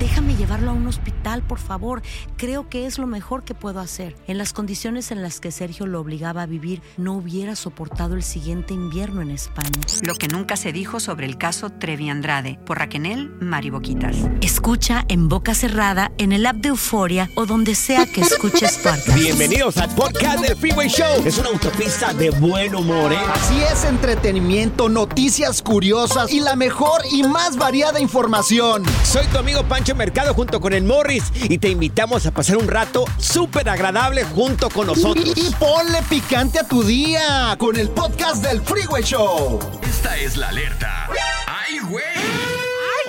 Déjame llevarlo a un hospital, por favor. Creo que es lo mejor que puedo hacer. En las condiciones en las que Sergio lo obligaba a vivir, no hubiera soportado el siguiente invierno en España. Lo que nunca se dijo sobre el caso Trevi Andrade por Raquenel Mariboquitas. Escucha en boca cerrada, en el app de Euforia o donde sea que escuches podcast. Bienvenidos al podcast del Freeway Show. Es una autopista de buen humor, ¿eh? Así es, entretenimiento, noticias curiosas y la mejor y más variada información. Soy tu amigo Pancho Mercado junto con el Morris y te invitamos a pasar un rato súper agradable junto con nosotros. Y, y ponle picante a tu día con el podcast del Freeway Show. Esta es la alerta. ¡Ay, güey!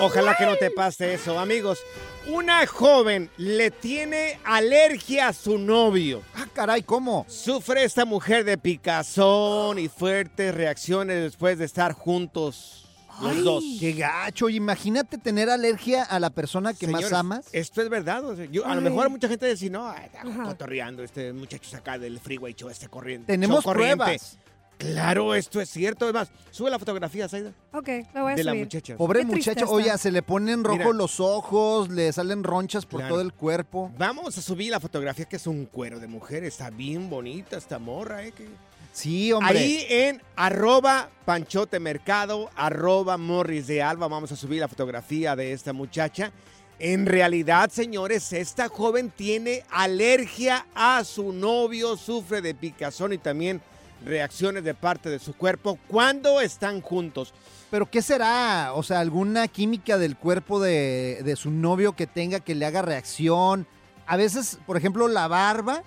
Ojalá que no te pase eso, amigos. Una joven le tiene alergia a su novio. Ah, caray, ¿cómo? Sufre esta mujer de picazón y fuertes reacciones después de estar juntos los Ay, dos. Qué gacho. Imagínate tener alergia a la persona que Señores, más amas. Esto es verdad. o sea, yo- a lo mejor mucha gente dice, no, ay, está cotorreando este muchacho acá del freeway show, este corriente. Tenemos corriente". pruebas. Claro, esto es cierto. Es más, sube la fotografía, Zaida. Ok, lo voy a De la muchacha. Pobre Qué muchacho, tristeza. oye, se le ponen rojos Mira. los ojos, le salen ronchas por Claro. todo el cuerpo. Vamos a subir la fotografía que es un cuero de mujer. Está bien bonita esta morra, ¿eh? que- Sí, hombre. Ahí en arroba panchote mercado, arroba morris de alba, vamos a subir la fotografía de esta muchacha. En realidad, señores, esta joven tiene alergia a su novio, sufre de picazón y también reacciones de parte de su cuerpo cuando están juntos. ¿Pero qué será? O sea, alguna química del cuerpo de, de su novio que tenga que le haga reacción. A veces, por ejemplo, la barba.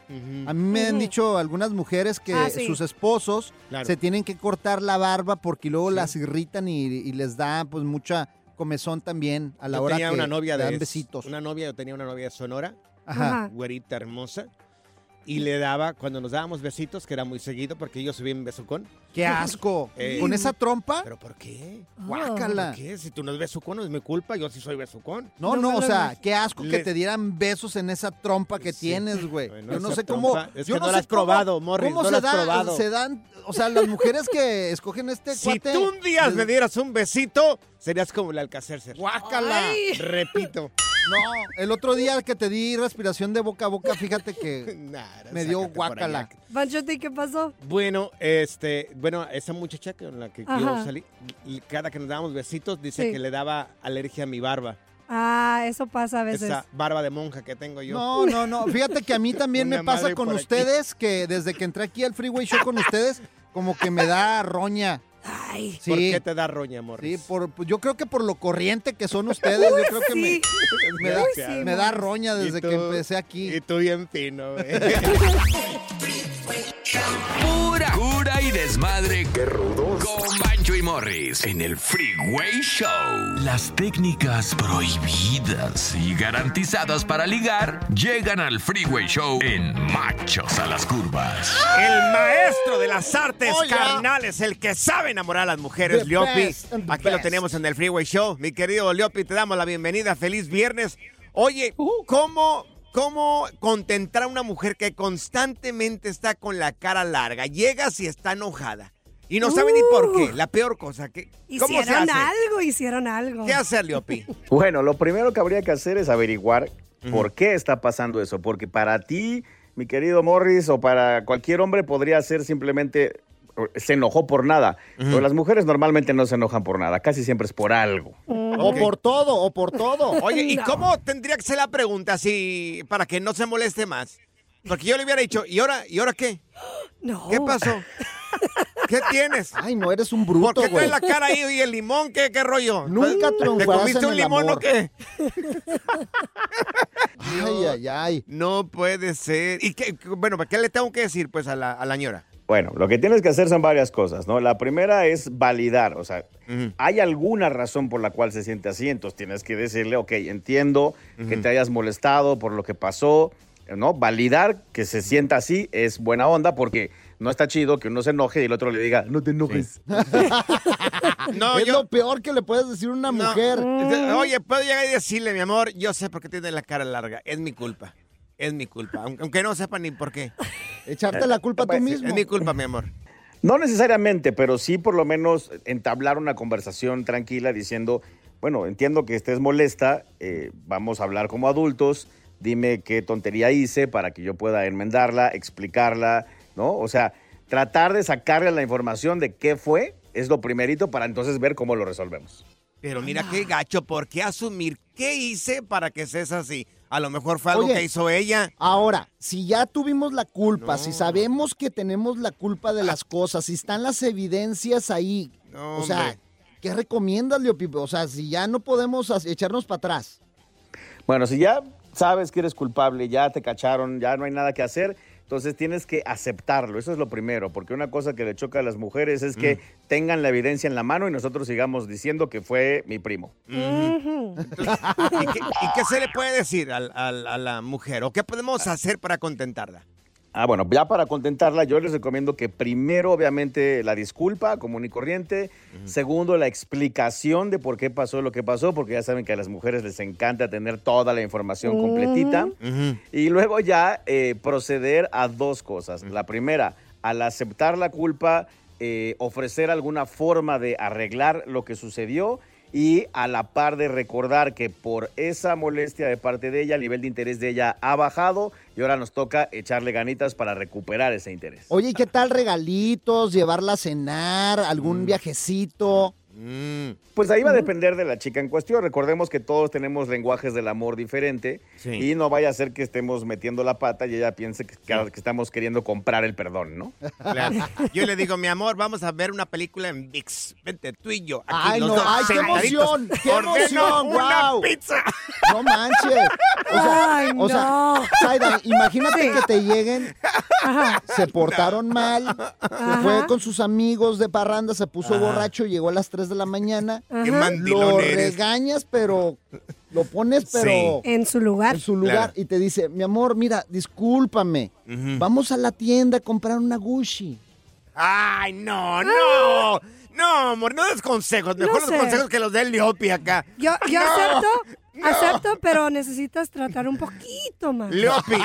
A mí me han dicho algunas mujeres que Ah, sí. sus esposos Claro. se tienen que cortar la barba porque luego las irritan y, y les da pues mucha comezón también a la Yo hora tenía que una novia de dan besitos. Una novia, yo tenía una novia de Sonora. Ajá. güerita hermosa, y le daba, cuando nos dábamos besitos, que era muy seguido porque yo subía en besucón. ¡Qué asco! Eh, ¿Con esa trompa? ¿Pero por qué? Guácala. ¿Por qué? Si tú no es besucón, no es mi culpa, yo sí soy besucón. No, no, o sea, qué asco que te dieran besos en esa trompa que tienes, güey. Bueno, yo no sé cómo. es yo que no sé la has cómo- probado, Morris, ¿Cómo no se la has da- probado. Se dan, o sea, las mujeres que escogen este Si cuate. tú un día les- me dieras un besito, serías como el Alcacercer. Guácala. Repito. No, el otro día que te di respiración de boca a boca, fíjate que Nah, me dio allá. Panchote, ¿qué pasó? Bueno, este, bueno, esa muchacha con la que yo Ajá. salí, y cada que nos dábamos besitos, dice Sí. que le daba alergia a mi barba. Ah, eso pasa a veces. Esa barba de monja que tengo yo. No, no, no. Fíjate que a mí también me pasa con aquí. ustedes, que desde que entré aquí al Freeway Show con ustedes, como que me da roña. Ay, Sí. ¿Por qué te da roña, amor? Sí, por, pues, yo creo que por lo corriente que son ustedes, yo creo que me, da, me Morris. roña desde tú- que empecé aquí. Y tú bien fino, güey. Pura Cura y desmadre. ¡Qué rudos! Con Bancho y Morris en el Freeway Show. Las técnicas prohibidas y garantizadas para ligar llegan al Freeway Show en Machos a las Curvas. El maestro de las artes carnales, el que sabe enamorar a las mujeres, The Leopi. best Aquí lo tenemos en el Freeway Show. Mi querido Leopi, te damos la bienvenida. Feliz viernes. Oye, ¿cómo, ¿cómo contentar a una mujer que constantemente está con la cara larga? Llegas y está enojada. Y no sabe ni por qué. La peor cosa. que ¿Cómo se Hicieron hace? algo, hicieron algo. ¿Qué hacer, Leopi? Bueno, lo primero que habría que hacer es averiguar por qué está pasando eso. Porque para ti, mi querido Morris, o para cualquier hombre podría ser simplemente se enojó por nada. Pero las mujeres normalmente no se enojan por nada. Casi siempre es por algo. O por todo, o por todo. Oye, ¿y cómo tendría que ser la pregunta si para que no se moleste más? Porque yo le hubiera dicho, ¿y ahora, ¿y ahora qué? No. ¿Qué pasó? ¿Qué tienes? Ay, no, eres un ¿Por bruto, qué güey. traes la cara ahí y el limón? ¿Qué, qué rollo? Nunca ¿Te comiste un limón o amor. qué? Ay, ay, ay. No puede ser. ¿Y qué? Bueno, ¿qué le tengo que decir pues a la, a la ñora? Bueno, lo que tienes que hacer son varias cosas, ¿no? La primera es validar, o sea, hay alguna razón por la cual se siente así, entonces tienes que decirle, ok, entiendo que te hayas molestado por lo que pasó, ¿no? Validar que se sienta así es buena onda porque no está chido que uno se enoje y el otro le diga, no te enojes. No, es yo- lo peor que le puedes decir a una No. mujer. Oye, puedo llegar y decirle, mi amor, yo sé por qué tienes la cara larga. Es mi culpa. Es mi culpa. Aunque, no sepa ni por qué. Echarte la culpa tú mismo. Es mi culpa, mi amor. No necesariamente, pero sí por lo menos entablar una conversación tranquila diciendo, bueno, entiendo que estés molesta, eh, vamos a hablar como adultos, dime qué tontería hice para que yo pueda enmendarla, explicarla, ¿no? O sea, tratar de sacarle la información de qué fue es lo primerito para entonces ver cómo lo resolvemos. Pero mira qué gacho, ¿por qué asumir qué hice para que seas así? A lo mejor fue algo Oye, que hizo ella. Ahora, si ya tuvimos la culpa, si sabemos que tenemos la culpa de las cosas, si están las evidencias ahí, No, o sea, hombre. ¿qué recomiendas, Leopi? O sea, si ya no podemos echarnos para atrás. Bueno, si ya sabes que eres culpable, ya te cacharon, ya no hay nada que hacer, entonces tienes que aceptarlo. Eso es lo primero, porque una cosa que le choca a las mujeres es que tengan la evidencia en la mano y nosotros sigamos diciendo que fue mi primo. ¿Y qué, y qué se le puede decir al- al- a la mujer? ¿O qué podemos hacer para contentarla? Ah, bueno, ya para contentarla, yo les recomiendo que primero, obviamente, la disculpa común y corriente. Segundo, la explicación de por qué pasó lo que pasó, porque ya saben que a las mujeres les encanta tener toda la información completita. Y luego ya eh, proceder a dos cosas. La primera, al aceptar la culpa, eh, ofrecer alguna forma de arreglar lo que sucedió y a la par de recordar que por esa molestia de parte de ella, el nivel de interés de ella ha bajado y ahora nos toca echarle ganitas para recuperar ese interés. Oye, ¿y qué tal regalitos, llevarla a cenar, algún viajecito? Pues ahí va a depender de la chica en cuestión. Recordemos que todos tenemos lenguajes del amor diferente Sí. y no vaya a ser que estemos metiendo la pata y ella piense que, que estamos queriendo comprar el perdón, ¿no? Claro. Yo le digo, mi amor, vamos a ver una película en VIX. Vente, tú y yo. Aquí Ay, los no, dos ay, qué emoción, qué emoción, una pizza. No manches. O sea, Ay, o sea, no. Imagínate Sí. que te lleguen, se portaron mal, se fue con sus amigos de parranda, se puso Ajá. borracho, llegó a las 3 de la mañana. Qué Lo eres. regañas, pero lo pones, pero En su lugar. en su lugar Claro. y te dice, mi amor, mira, discúlpame, vamos a la tienda a comprar una Gucci. Ay, no, no. No, amor, no des consejos. Mejor No los consejos que los del Leopi acá. Yo, yo No, acepto, no. acepto, pero necesitas tratar un poquito más. Leopi,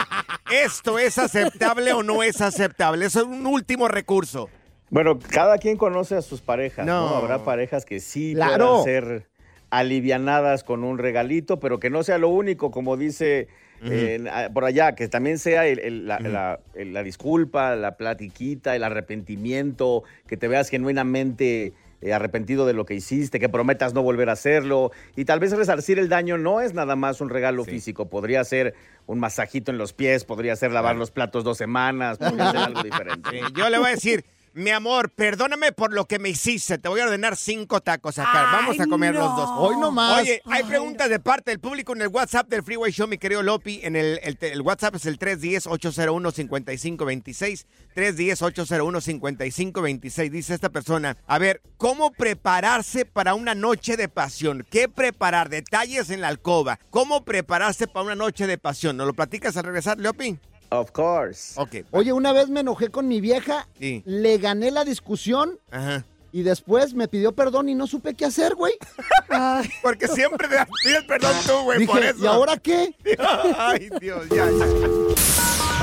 ¿esto es aceptable o no es aceptable? Eso es un último recurso. Bueno, cada quien conoce a sus parejas, ¿no? No. Habrá parejas que sí Claro. puedan ser alivianadas con un regalito, pero que no sea lo único, como dice eh, ah, por allá, que también sea el- el- la, la- el- la disculpa, la platiquita, el arrepentimiento, que te veas genuinamente eh, arrepentido de lo que hiciste, que prometas no volver a hacerlo. Y tal vez resarcir el daño no es nada más un regalo físico, podría ser un masajito en los pies, podría ser lavar los platos dos semanas, podría ser algo diferente. Sí, yo le voy a decir, Mi amor, perdóname por lo que me hiciste. Te voy a ordenar cinco tacos acá. Vamos a comer los dos. Hoy no más. Oye, hay preguntas de parte del público en el WhatsApp del Freeway Show, mi querido Lopi. En el, el, el WhatsApp es el 310-801-5526. 310-801-5526. Dice esta persona, a ver, ¿cómo prepararse para una noche de pasión? ¿Qué preparar? Detalles en la alcoba. ¿Cómo prepararse para una noche de pasión? ¿Nos lo platicas al regresar, Leopi? Of course. Ok. Oye, una vez me enojé con mi vieja, Sí. le gané la discusión Ajá. y después me pidió perdón y no supe qué hacer, güey. Porque siempre te pides perdón tú, güey, por Dije, eso. ¿y ahora qué? Ay, Dios, ya, ya.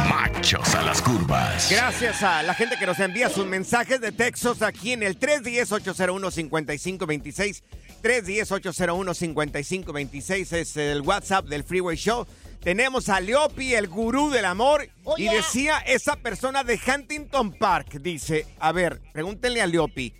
Machos a las curvas. Gracias a la gente que nos envía sus mensajes de textos aquí en el 310-801-5526. 310-801-5526 es el WhatsApp del Freeway Show. Tenemos a Leopi, el gurú del amor. Oh, y yeah. decía esa persona de Huntington Park, dice, a ver, pregúntenle a Leopi,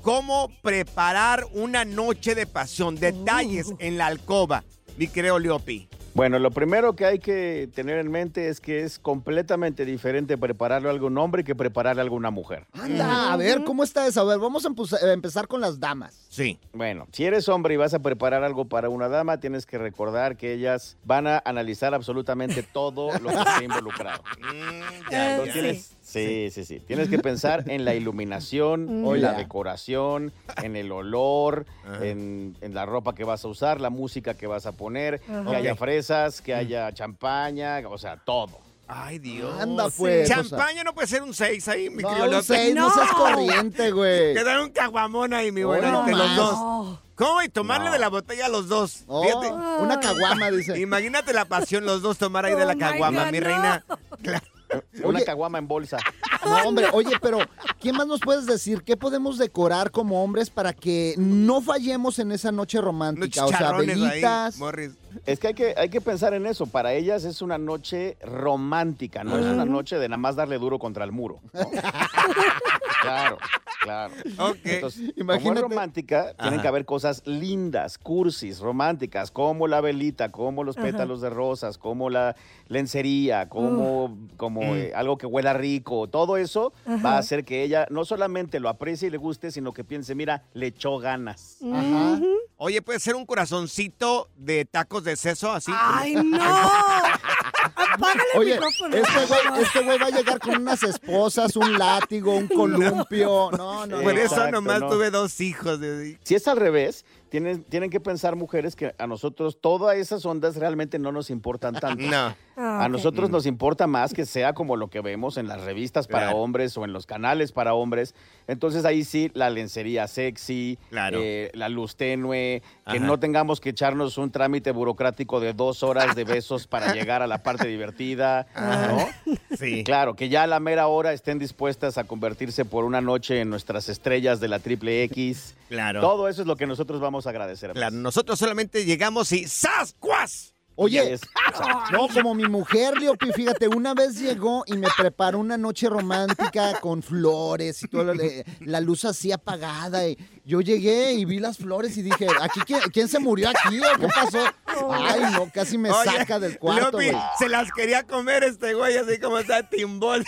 ¿cómo preparar una noche de pasión? Detalles en la alcoba, mi querido Leopi. Bueno, lo primero que hay que tener en mente es que es completamente diferente prepararle algo a un hombre que prepararle a una mujer. Anda, a ver, ¿cómo está eso? A ver, vamos a a empezar con las damas. Sí. Bueno, si eres hombre y vas a preparar algo para una dama, tienes que recordar que ellas van a analizar absolutamente todo lo que esté involucrado. ya, Entonces, ya. tienes- sí, sí, sí. Tienes que pensar en la iluminación, Oh, en la decoración, en el olor, en, en la ropa que vas a usar, la música que vas a poner, Ajá. que haya fresas, que haya champaña, o sea, todo. Ay, Dios. Anda, pues, o sea. Champaña no puede ser un 6 ahí, mi No, querido un Leopi. seis, no. No. seas corriente, güey. Dan un caguamón ahí, mi Oh, buena, no entre los dos. Oh. ¿Cómo? Y tomarle No. de la botella a los dos. Oh, Fíjate. una caguama, dice. Imagínate la pasión, los dos tomar ahí de la Oh, caguama, God, mi no. reina. Claro. Una Oye. caguama en bolsa. No, hombre, oye, pero ¿qué más nos puedes decir? ¿Qué podemos decorar como hombres para que no fallemos en esa noche romántica? O sea, ahí, velitas. Morris. Es que hay, que hay que pensar en eso. Para ellas es una noche romántica, no es una noche de nada más darle duro contra el muro. ¿no? claro, claro. Ok. Entonces, como es romántica, tienen que haber cosas lindas, cursis, románticas, como la velita, como los pétalos de rosas, como la lencería, como, como Mm. eh, algo que huela rico. Todo eso va a hacer que ella no solamente lo aprecie y le guste, sino que piense, mira, le echó ganas. Ajá. Oye, puede ser un corazoncito de tacos de seso, así. ¡Ay, no! Apágale el Oye, micrófono. este por güey, este güey va a llegar con unas esposas, un látigo, un columpio. No, no, Por no. eso Exacto, nomás no. tuve dos hijos. de- Si es al revés, tienen, tienen que pensar mujeres que a nosotros todas esas ondas realmente no nos importan tanto. No. Ah, A nosotros nos importa más que sea como lo que vemos en las revistas para Claro. hombres o en los canales para hombres. Entonces ahí sí, la lencería sexy, Claro. eh, la luz tenue, que Ajá. no tengamos que echarnos un trámite burocrático de dos horas de besos para llegar a la parte divertida, ¿no? Sí. Claro, que ya a la mera hora estén dispuestas a convertirse por una noche en nuestras estrellas de la triple X. Claro. Todo eso es lo que nosotros vamos a agradecer. Claro, nosotros solamente llegamos y ¡Sascuas! Oye, Es- no, como mi mujer, Leopi, fíjate, una vez llegó y me preparó una noche romántica con flores y todo, la luz así apagada. Y yo llegué y vi las flores y dije, ¿aquí quién, quién se murió aquí o qué pasó? Ay, no, casi me Oye, saca del cuarto, Leopi, güey. se las quería comer este güey, así como está timbol.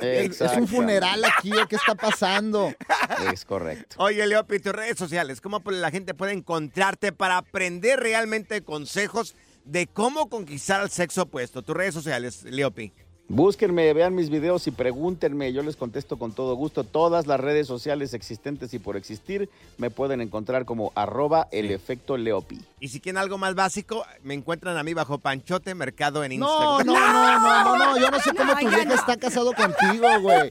Es, es un funeral aquí, ¿o qué está pasando? Es correcto. Oye, Leopi, tus redes sociales, ¿cómo la gente puede encontrarte para aprender realmente consejos de cómo conquistar al sexo opuesto? Tus redes sociales, Leopi. Búsquenme, vean mis videos y pregúntenme, yo les contesto con todo gusto. Todas las redes sociales existentes y por existir me pueden encontrar como arroba el efecto Leopi. Y si quieren algo más básico, me encuentran a mí bajo Panchote Mercado en No, Instagram. no, no, no, no, no, yo no sé cómo tu vieja está casado contigo, güey.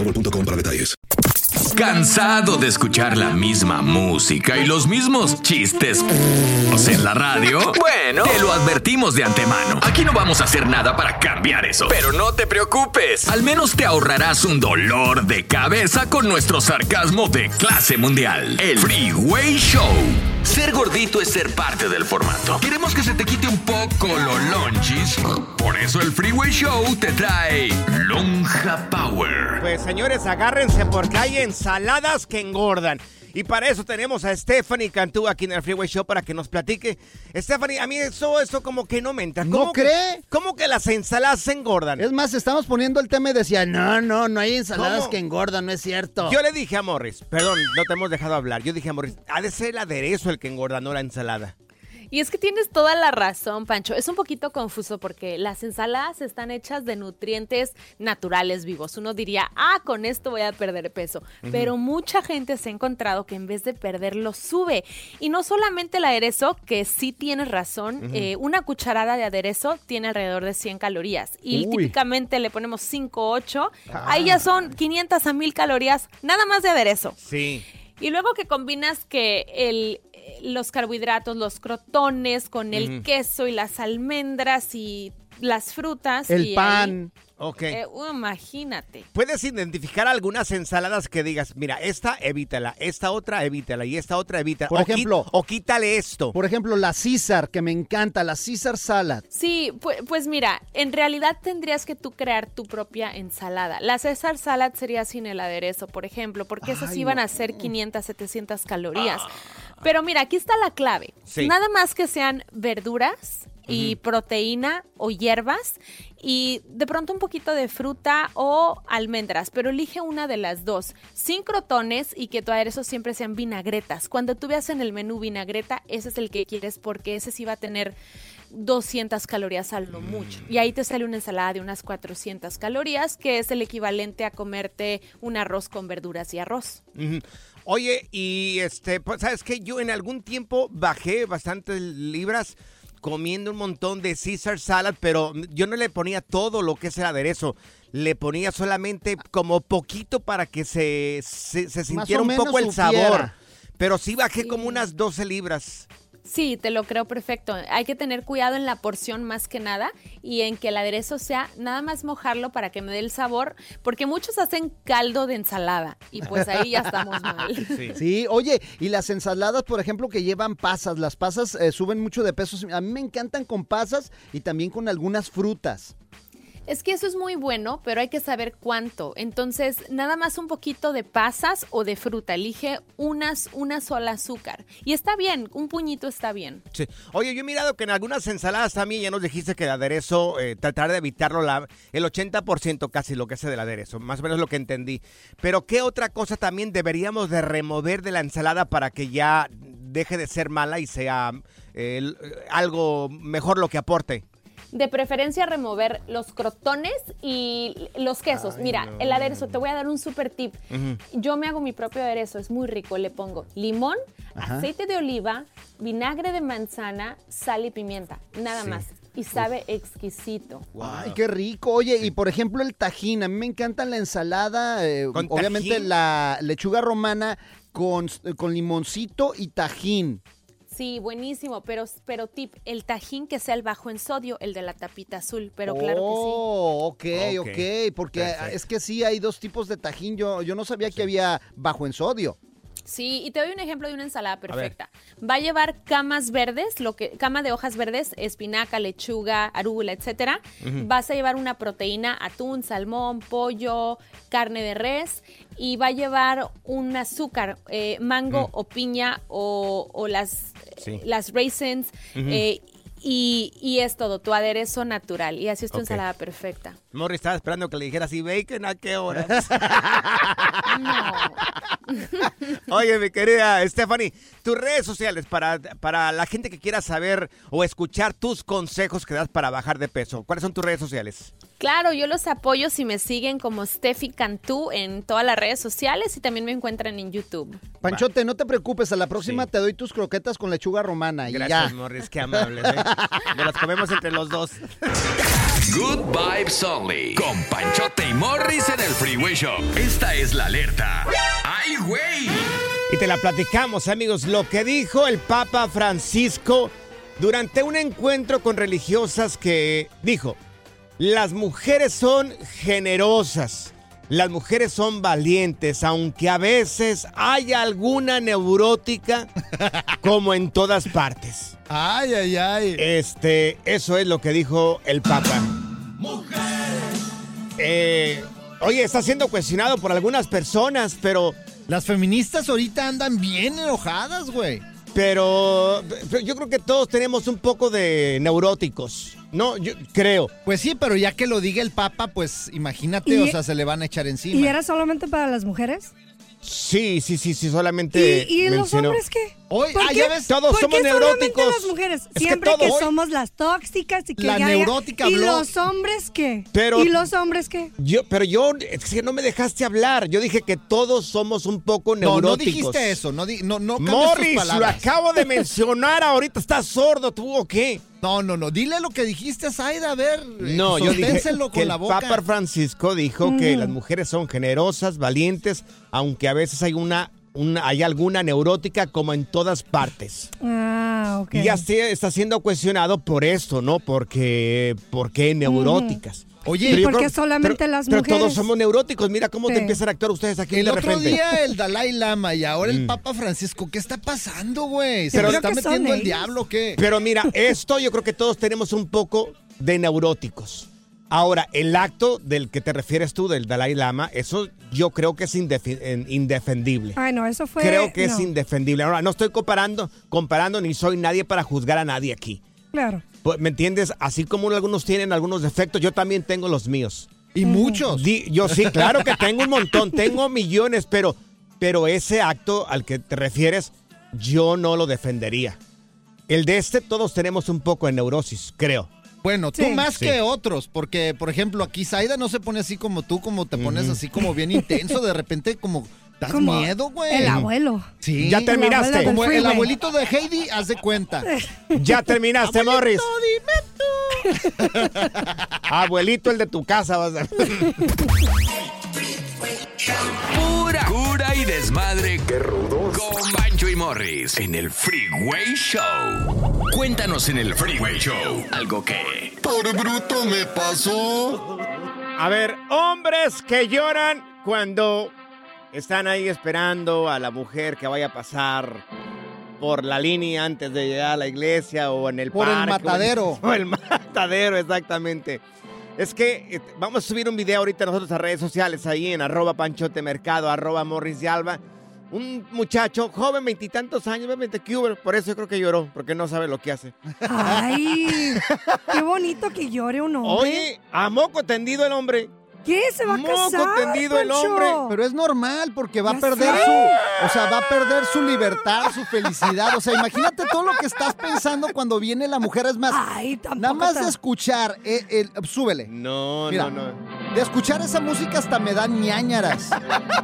boostmobile.com para detalles. ¿Cansado de escuchar la misma música y los mismos chistes en la radio? Bueno, te lo advertimos de antemano. Aquí no vamos a hacer nada para cambiar eso. Pero no te preocupes. Al menos te ahorrarás un dolor de cabeza con nuestro sarcasmo de clase mundial. El Freeway Show. Ser gordito es ser parte del formato. Queremos que se te quite un poco los lonchis. Por eso el Freeway Show te trae Lonja Power. Pues señores, agárrense porque hay ensaladas que engordan. Y para eso tenemos a Stephanie Cantú aquí en el Freeway Show para que nos platique. Stephanie, a mí eso, eso como que no me entra. ¿No ¿Cómo que- cree? ¿Cómo que las ensaladas se engordan? Es más, estamos poniendo el tema y decía, no, no, no hay ensaladas ¿Cómo? que engordan, no es cierto. Yo le dije a Morris, perdón, no te hemos dejado hablar. Yo dije a Morris, ha de ser el aderezo el que engorda, no la ensalada. Y es que tienes toda la razón, Pancho. Es un poquito confuso porque las ensaladas están hechas de nutrientes naturales vivos. Uno diría, ah, con esto voy a perder peso. Pero mucha gente se ha encontrado que en vez de perderlo, sube. Y no solamente el aderezo, que sí tienes razón, eh, una cucharada de aderezo tiene alrededor de 100 calorías. Y Uy. típicamente le ponemos 5 o 8. Ah. Ahí ya son 500 a 1000 calorías, nada más de aderezo. Sí. Y luego que combinas que el, los carbohidratos, los crotones con el queso y las almendras y las frutas. El y ahí- pan. Ok. Eh, uh, imagínate. ¿Puedes identificar algunas ensaladas que digas, mira, esta evítala, esta otra evítala y esta otra evítala? Por o qui- ejemplo- o quítale esto. Por ejemplo, la César, que me encanta, la César Salad. Sí, pu- pues, mira, en realidad tendrías que tú crear tu propia ensalada. La César Salad sería sin el aderezo, por ejemplo, porque esas Ay, iban no. a ser 500, 700 calorías. Pero mira, aquí está la clave. Sí. Nada más que sean verduras y proteína o hierbas y de pronto un poquito de fruta o almendras, pero elige una de las dos, sin crotones y que tu aderezo siempre sean vinagretas. Cuando tú veas en el menú vinagreta, ese es el que quieres porque ese sí va a tener 200 calorías a lo mucho. Y ahí te sale una ensalada de unas 400 calorías, que es el equivalente a comerte un arroz con verduras y arroz. Oye, y este, pues, ¿sabes qué? Yo en algún tiempo bajé bastantes libras comiendo un montón de Caesar salad, pero yo no le ponía todo lo que es el aderezo. Le ponía solamente como poquito para que se, se, se sintiera un poco el supiera. sabor. Pero sí bajé como unas 12 libras. Sí, te lo creo perfecto. Hay que tener cuidado en la porción más que nada y en que el aderezo sea nada más mojarlo para que me dé el sabor, porque muchos hacen caldo de ensalada y pues ahí ya estamos mal. Sí. oye, y las ensaladas, por ejemplo, que llevan pasas, las pasas eh, suben mucho de peso. A mí me encantan con pasas y también con algunas frutas. Es que eso es muy bueno, pero hay que saber cuánto. Entonces, nada más un poquito de pasas o de fruta. Elige unas, una sola azúcar. Y está bien, un puñito está bien. Sí. Oye, yo he mirado que en algunas ensaladas también ya nos dijiste que el aderezo, eh, tratar de evitarlo la, el 80% casi lo que es del aderezo, más o menos lo que entendí. Pero ¿qué otra cosa también deberíamos de remover de la ensalada para que ya deje de ser mala y sea eh, algo mejor lo que aporte? De preferencia remover los crotones y los quesos. Mira, el aderezo, te voy a dar un super tip. Yo me hago mi propio aderezo, es muy rico. Le pongo limón, Ajá. aceite de oliva, vinagre de manzana, sal y pimienta. Nada Sí. más. Y sabe exquisito. Ay, qué rico. Oye, y por ejemplo el tajín. A mí me encanta la ensalada, eh, ¿Con obviamente tajín? la lechuga romana con, con limoncito y tajín. Sí, buenísimo, pero, pero tip, el tajín que sea el bajo en sodio, el de la tapita azul, pero claro Oh, ok, Ok, ok, porque perfecto. es que sí hay dos tipos de tajín. Yo, yo no sabía que había bajo en sodio. Sí, y te doy un ejemplo de una ensalada perfecta. Va a llevar camas verdes, lo que cama de hojas verdes, espinaca, lechuga, arúgula, etcétera. Vas a llevar una proteína, atún, salmón, pollo, carne de res y va a llevar un azúcar, eh, mango o piña o, o las, Sí. las raisins eh, y, y es todo, tu aderezo natural y así es tu ensalada perfecta. Morris estaba esperando que le dijeras, ¿y bacon a qué hora? Oye, mi querida Stephanie, tus redes sociales para, para la gente que quiera saber o escuchar tus consejos que das para bajar de peso. ¿Cuáles son tus redes sociales? Claro, yo los apoyo si me siguen como Steffi Cantú en todas las redes sociales y también me encuentran en YouTube. Panchote, no te preocupes, a la próxima te doy tus croquetas con lechuga romana y Gracias, ya. Morris, qué amables. ¿eh? Nos las comemos entre los dos. Good Vibes Only. Con Panchote y Morris en el Freeway Show. Esta es la alerta. ¡Ay, güey! Y te la platicamos, amigos, lo que dijo el Papa Francisco durante un encuentro con religiosas que dijo, las mujeres son generosas, las mujeres son valientes, aunque a veces haya alguna neurótica, como en todas partes. Ay, ay, ay. Este, eso es lo que dijo el Papa. Eh, oye, está siendo cuestionado por algunas personas, pero... Las feministas ahorita andan bien enojadas, güey. Pero, pero yo creo que todos tenemos un poco de neuróticos. No, yo creo. Pues sí, pero ya que lo diga el Papa, pues imagínate, o sea, se le van a echar encima. ¿Y era solamente para las mujeres? Sí, sí, sí, sí, solamente. ¿Y, y los mencionó- hombres qué? Hoy, ¿Por ah, qué? ya ves, todos ¿Por somos qué neuróticos. las mujeres? Es que Siempre que, somos las tóxicas y que La ya- ya- neurótica ¿Y habló. los hombres qué? Pero- ¿Y los hombres qué? Yo, pero yo, es que no me dejaste hablar. Yo dije que todos somos un poco No, neuróticos. no dijiste eso, no, di- no, no Morris, lo acabo de mencionar ahorita. ¿Estás sordo tú o qué? No, no, no, dile lo que dijiste a Zaida, a ver. No, eh, yo dije que el la boca. Papa Francisco dijo que las mujeres son generosas, valientes, aunque a veces hay una, una hay alguna neurótica como en todas partes. Ah, ok. Y ya se- está siendo cuestionado por esto, ¿no? Porque, ¿por qué neuróticas? Oye, ¿Y Pero yo por qué creo- solamente pero- las pero mujeres? todos somos neuróticos. Mira cómo Sí. te empiezan a actuar ustedes aquí El de otro repente. día el Dalai Lama y ahora el Mm. Papa Francisco. ¿Qué está pasando, güey? ¿Se Pero- lo está metiendo el diablo o qué? Pero mira, esto yo creo que todos tenemos un poco de neuróticos. Ahora, el acto del que te refieres tú, del Dalai Lama, eso yo creo que es indefendible. Ay, no, eso fue... creo que es indefendible. Ahora, no estoy comparando, comparando ni soy nadie para juzgar a nadie aquí. Claro. Pues, ¿Me entiendes? Así como algunos tienen algunos defectos, yo también tengo los míos. Y muchos. Di- yo sí, claro que tengo un montón, tengo millones, pero, pero ese acto al que te refieres, yo no lo defendería. El de este, todos tenemos un poco de neurosis, creo. Bueno, tú Sí. más Sí. que otros, porque, por ejemplo, aquí Zaida no se pone así como tú, como te pones así como bien intenso, de repente como das Como miedo, güey. El abuelo. Sí. Ya terminaste. Como el abuelito de Heidi, haz de cuenta. Ya terminaste, Morris. Abuelito, dime tú. Abuelito, el de tu casa. Vas a... Pura cura y desmadre. ¡Qué rudos! Con Bancho y Morris en el Freeway Show. Cuéntanos en el Freeway Show algo que... Por bruto me pasó. A ver, hombres que lloran cuando están ahí esperando a la mujer que vaya a pasar por la línea antes de llegar a la iglesia o en el Por el parque, o en- matadero. O el matadero, exactamente. Es que eh, vamos a subir un video ahorita nosotros a redes sociales ahí en arroba panchote mercado, arroba morris de alba. Un muchacho joven, veintitantos años, obviamente que por eso yo creo que lloró, porque no sabe lo que hace. Ay, qué bonito que llore un hombre. Oye, a moco tendido el hombre. ¿Qué? ¿Se va a Moco casar, tendido el hombre. Pero es normal porque va a perder sé. su, o sea, va a perder su libertad, su felicidad. O sea, imagínate todo lo que estás pensando cuando viene la mujer. Es más, Ay, nada más de escuchar, eh, el- súbele. No, Mira. no, no. De escuchar esa música hasta me dan ñañaras.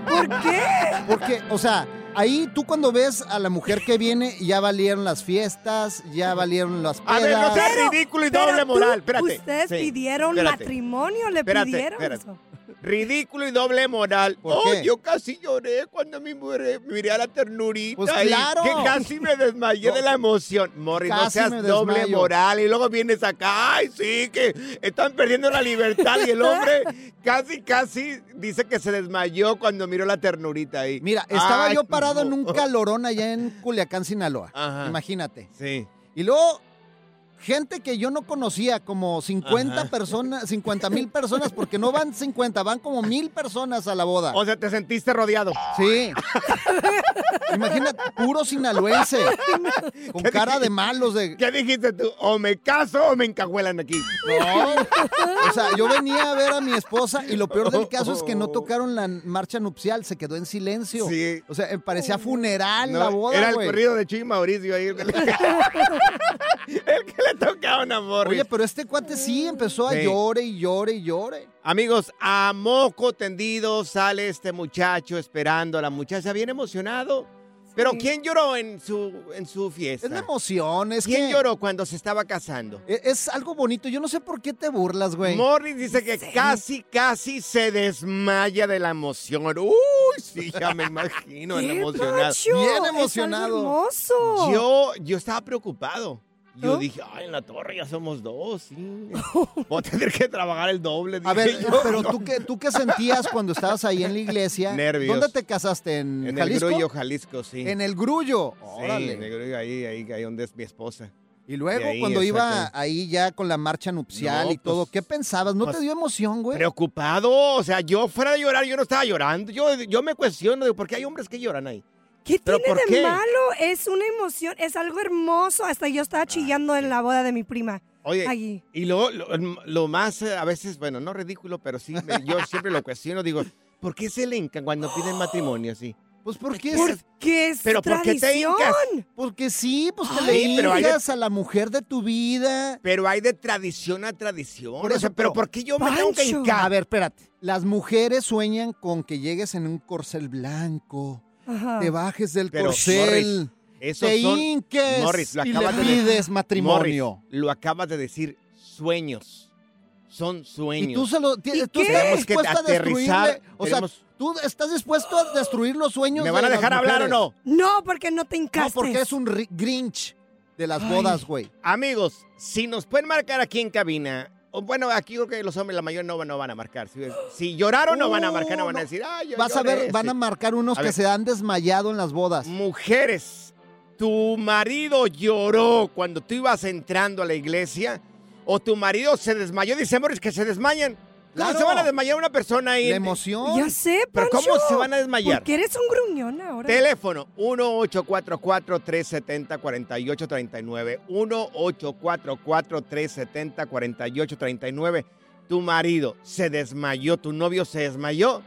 ¿Por qué? Porque, o sea, ahí tú cuando ves a la mujer que viene, ya valieron las fiestas, ya valieron las A ver, no pedas. seas ridículo y Pero doble moral. Espérate. Ustedes Sí, pidieron espérate. matrimonio, le Espérate, pidieron espérate. eso. Ridículo y doble moral. ¿Por oh, qué? yo casi lloré cuando me miré, miré a la ternurita. Pues y claro. Que casi me desmayé de la emoción. Morris, no seas doble moral. Y luego vienes acá, ay, sí, que están perdiendo la libertad. Y el hombre casi, casi dice que se desmayó cuando miró la ternurita ahí. Mira, estaba Ay, yo parado en un calorón allá en Culiacán, Sinaloa. Ajá. Imagínate. Sí. Y luego, gente que yo no conocía, como 50 Ajá. personas, 50 mil personas, porque no van 50, van como mil personas a la boda. O sea, te sentiste rodeado. Sí. Imagínate, puro sinaloense, con ¿Qué cara de malos de... ¿Qué dijiste tú? ¿O me caso o me encajuelan aquí? No, o sea, yo venía a ver a mi esposa y lo peor del caso es que no tocaron la marcha nupcial, se quedó en silencio. Sí. O sea, eh, parecía funeral No, la boda, era el güey. corrido de Chuy Mauricio ahí. El que le, el que le tocaba una morra. Oye, pero este cuate sí empezó a Sí. llore y llore y llore. Amigos, a moco tendido sale este muchacho esperando a la muchacha, bien emocionado. Pero ¿quién lloró en su, en su fiesta? Es la emoción, es ¿Quién que lloró cuando se estaba casando? e- es algo bonito. Yo no sé por qué te burlas, güey. Morris dice que casi, casi se desmaya de la emoción. Uy, sí, ya me imagino el ¡Qué emocionado. Bien Es emocionado. hermoso. Yo, yo estaba preocupado. Yo ¿No? dije, ay, en la torre ya somos dos, sí. Voy a tener que trabajar el doble. A ver, yo. pero ¿tú qué, ¿tú qué sentías cuando estabas ahí en la iglesia? Nervios. ¿Dónde te casaste? ¿En, En el? Grullo, Jalisco, sí. En el Grullo. Sí, Órale. en el Grullo, ahí, ahí, ahí donde es mi esposa. Y luego, ahí, cuando iba ahí ya con la marcha nupcial No, y todo, pues, ¿qué pensabas? ¿No pues, te dio emoción, güey? Preocupado, o sea, yo fuera de llorar, yo no estaba llorando. Yo, yo me cuestiono de por qué hay hombres que lloran ahí. ¿Qué ¿Pero tiene por de qué? malo? Es una emoción, es algo hermoso. Hasta yo estaba chillando en la boda de mi prima. Oye, Allí. y lo, lo, lo más, eh, a veces, bueno, no ridículo, pero sí, me- yo siempre lo cuestiono, digo, ¿por qué se le hincan cuando piden matrimonio así? Pues porque ¿Por es... qué es ¿Pero por qué te tradición? hincas? Porque sí, pues te Ay, le pero hay de- hincas a la mujer de tu vida. Pero hay de tradición a tradición. Por o sea, pero pero- ¿por qué yo me tengo que Pancho. hincar? A ver, espérate. Las mujeres sueñan con que llegues en un corcel blanco, Ajá. te bajes del Pero, corcel, Morris, te son- hinques Morris, lo y le acabas de pides decir. matrimonio. Morris, lo acabas de decir, sueños. Son sueños. Y tú, se lo, ¿Y tú qué? estás dispuesto a aterrizar, destruirle. O sea, tenemos- tú estás dispuesto a destruir los sueños ¿Me de van a dejar hablar o no? No, porque no te No, hincaste. porque es un ri- grinch de las Ay. bodas, güey. Amigos, si nos pueden marcar aquí en cabina, bueno, aquí creo que los hombres, la mayoría no, van- no van a marcar. Si, si lloraron, no van a marcar, no van a no. decir, ay, yo Vas a lloré", ver, van a marcar unos A que ver. se han desmayado en las bodas. Mujeres, tu marido lloró cuando tú ibas entrando a la iglesia, o tu marido se desmayó, dice Morris que se desmayan. ¿Cómo Claro. se van a desmayar una persona ahí? La emoción. Ya sé, ¿Pero Pancho. cómo se van a desmayar? Porque eres un gruñón ahora. Teléfono 1-844-370-4839. 1-844-370-4839. Tu marido se desmayó, tu novio se desmayó.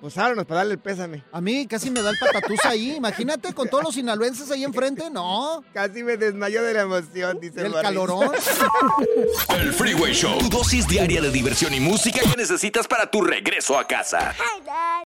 Pues háblanos para darle el pésame. A mí casi me da el patatús ahí. Imagínate con todos los sinaloenses ahí enfrente. No. Casi me desmayó de la emoción, dice El calorón. El Freeway Show. Tu dosis diaria de diversión y música que necesitas para tu regreso a casa.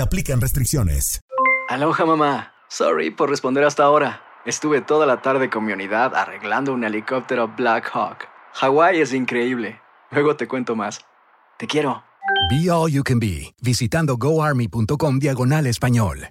se aplican restricciones. Aloha mamá. Sorry por responder hasta ahora. Estuve toda la tarde con mi unidad arreglando un helicóptero Black Hawk. Hawái es increíble. Luego te cuento más. Te quiero. Be All You Can Be, visitando goarmy.com diagonal español.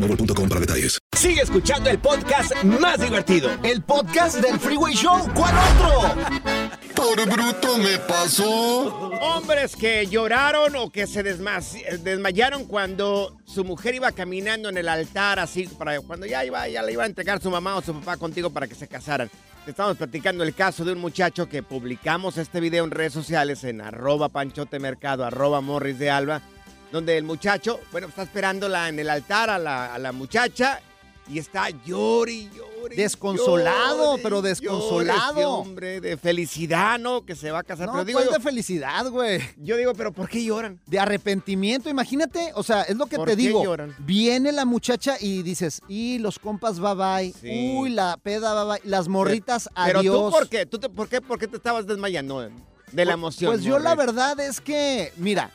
para detalles. Sigue escuchando el podcast más divertido. El podcast del Freeway Show. ¿Cuál otro? Por bruto me pasó. Hombres que lloraron o que se desma- desmayaron cuando su mujer iba caminando en el altar, así, para cuando ya, iba, ya le iba a entregar su mamá o su papá contigo para que se casaran. Estamos platicando el caso de un muchacho que publicamos este video en redes sociales en arroba panchotemercado, arroba morris de alba, donde el muchacho, bueno, está esperándola en el altar a la, a la muchacha y está llori, llori. Desconsolado, pero llore desconsolado. hombre de felicidad, ¿no? Que se va a casar. No, pero digo yo, de felicidad, güey. yo digo, pero ¿por qué lloran? De arrepentimiento, imagínate, o sea, es lo que ¿Por te qué digo. lloran? Viene la muchacha y dices, y los compas bye bye, Sí. uy, la peda bye bye, las morritas Pero adiós. tú, ¿por qué? ¿Tú te- por qué? ¿Por qué te estabas desmayando de la emoción? Pues yo la verdad es que, mira,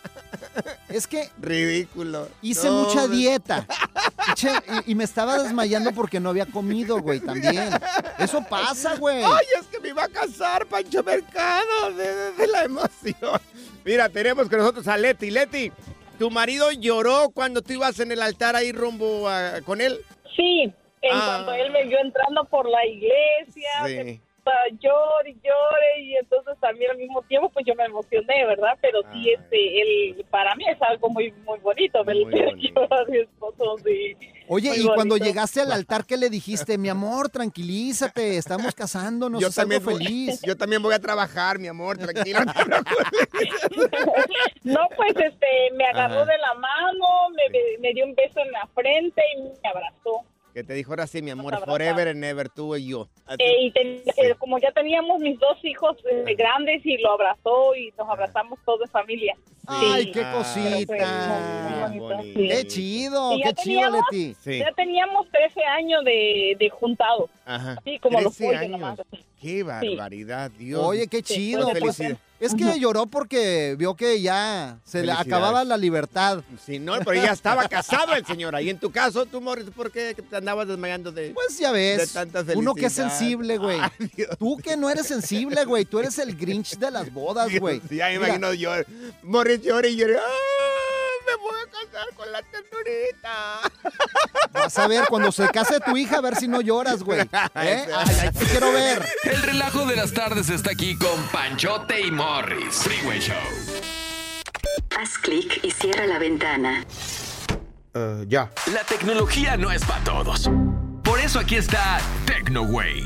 es que Ridículo. hice No, mucha me- dieta. Che, y, y me estaba desmayando porque no había comido, güey, también. Eso pasa, güey. Ay, es que me iba a casar, Pancho Mercado, de, de- de la emoción. Mira, tenemos con nosotros a Leti. Leti, ¿tu marido lloró cuando tú ibas en el altar ahí rumbo a- con él? Sí, en Ah. cuanto él me vio entrando por la iglesia, Sí. Llore y llore y entonces también al mismo tiempo pues yo me emocioné, ¿verdad? Pero sí, este, él, para mí es algo muy muy bonito ver Muy ver bonito. llorar a mi esposo, sí. Oye, Muy y cuando llegaste al altar, ¿qué le dijiste? Mi amor, tranquilízate, estamos casándonos, yo es algo también, voy- feliz. yo también voy a trabajar, mi amor, tranquilo. no pues este, me agarró Ajá. de la mano, me- me dio un beso en la frente y me abrazó. Que te dijo ahora sí, mi amor, forever and ever, tú y yo. Eh, y ten- eh, como ya teníamos mis dos hijos eh, grandes y lo abrazó y nos abrazamos todos en familia. Ay, Sí. qué Ah, cosita. muy sí. Qué chido, qué chido, Leti. Sí. Ya teníamos 13 años de, de juntados. Ajá. Sí, como los 13 pollos años. nomás. Qué barbaridad, Dios. Oye, qué Sí, chido. pues, Pues, felicidad. Es que lloró porque vio que ya se le acababa la libertad. Sí, no, pero ya estaba casado el señor. Ahí en tu caso, tú, Morris, ¿por qué te andabas desmayando de...? Pues ya ves, De uno que es sensible, güey. Tú que no eres sensible, güey. Tú eres el Grinch de las bodas, güey. Sí, ya me imagino yo. Morris llora y llora. ¡Ah, me voy a casar con la ternurita! Vas a ver, cuando se case tu hija, a ver si no lloras, güey. ¿Eh? Ay, ay, te quiero ver. El relajo de las tardes está aquí con Panchote y Morris. Freeway Show. Haz clic y cierra la ventana. ya. La tecnología no es para todos. Por eso aquí está TecnoWay.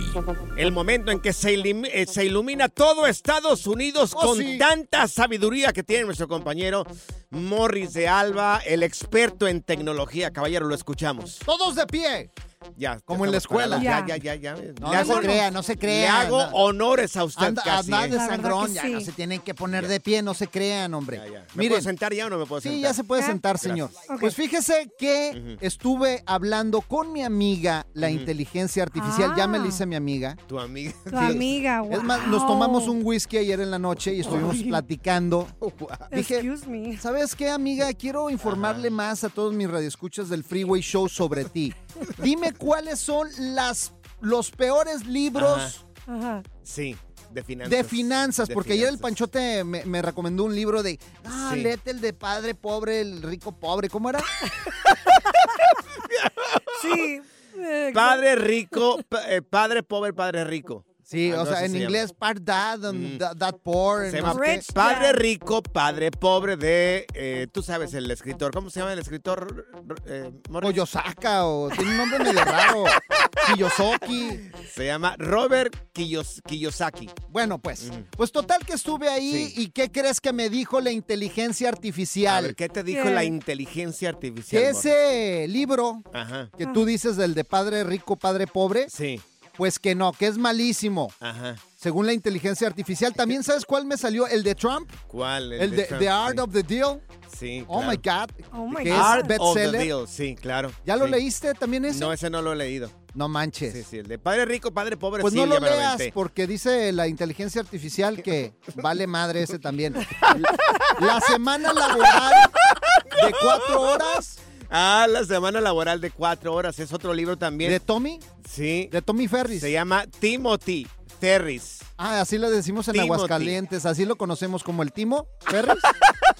El momento en que se, ilim- eh, se ilumina todo Estados Unidos Oh, con sí. tanta sabiduría que tiene nuestro compañero Morris de Alba, el experto en tecnología. Caballero, lo escuchamos. Todos de pie. Ya, Como en la escuela. Ya, ya, ya, ya. No, Le no hago- se crea, no se Le crea. hago Anda- honores a usted Anda, casi. anda de La sangrón, ya sí. no se tienen que poner de pie, no se crean, hombre. Ya, ya. ¿Me Miren, puedo sentar ya o no me puedo sentar? Sí, ya se puede sentar, señor. Pues fíjese que estuve hablando con mi amiga, la inteligencia artificial. Ya me Ah. le hice mi amiga. Tu amiga. Tu amiga, Es más, nos wow. tomamos un whisky ayer en la noche y estuvimos Ay. platicando. Dije, Excuse me. ¿sabes qué, amiga? Quiero informarle más a todos mis radioescuchas del Freeway Show sobre ti. Dime cuáles son las, los peores libros Ajá. Sí, de finanzas. de finanzas, De porque ayer el. Panchote me, me recomendó un libro de, ah, Sí. léete el de padre pobre, el rico pobre, ¿cómo era? Sí. Padre rico, eh, padre pobre, padre rico. Sí, Algo o sea, en inglés, part dad, and Mm. that, that poor. Se llama. Rich Padre Dad. rico, padre pobre de, eh, tú sabes, el escritor. ¿Cómo se llama el escritor? Eh, o tiene un nombre medio raro. Kiyosoki. Se llama Robert Kiyos- Kiyosaki. Bueno, pues, Ujú. pues total que estuve ahí Sí. y ¿qué crees que me dijo la inteligencia A artificial? ver, ¿qué te dijo ¿Qué? la inteligencia artificial? ese libro Ajá. que tú dices del de padre rico, padre pobre, Sí, pues que no, que es malísimo, ajá. según la inteligencia artificial. También sabes cuál me salió, el de Trump, ¿Cuál? el de Trump? The Art sí. of the Deal. Sí, Oh my. God. Oh my que God. Art of the. Deal, sí, claro. ¿Ya lo Sí. leíste también ese? No, ese no lo he leído. No manches. Sí, sí, el de padre rico, padre pobre, Pues sí, no lo leas porque dice la inteligencia artificial que vale madre ese también. La semana laboral de cuatro horas Ah, la semana laboral de cuatro horas. Es otro libro también. de Tommy, sí. de Tommy Ferris. Se llama Timothy Ferris. Ah, así le decimos en Timothy. Aguascalientes, así lo conocemos como el Timo Ferris.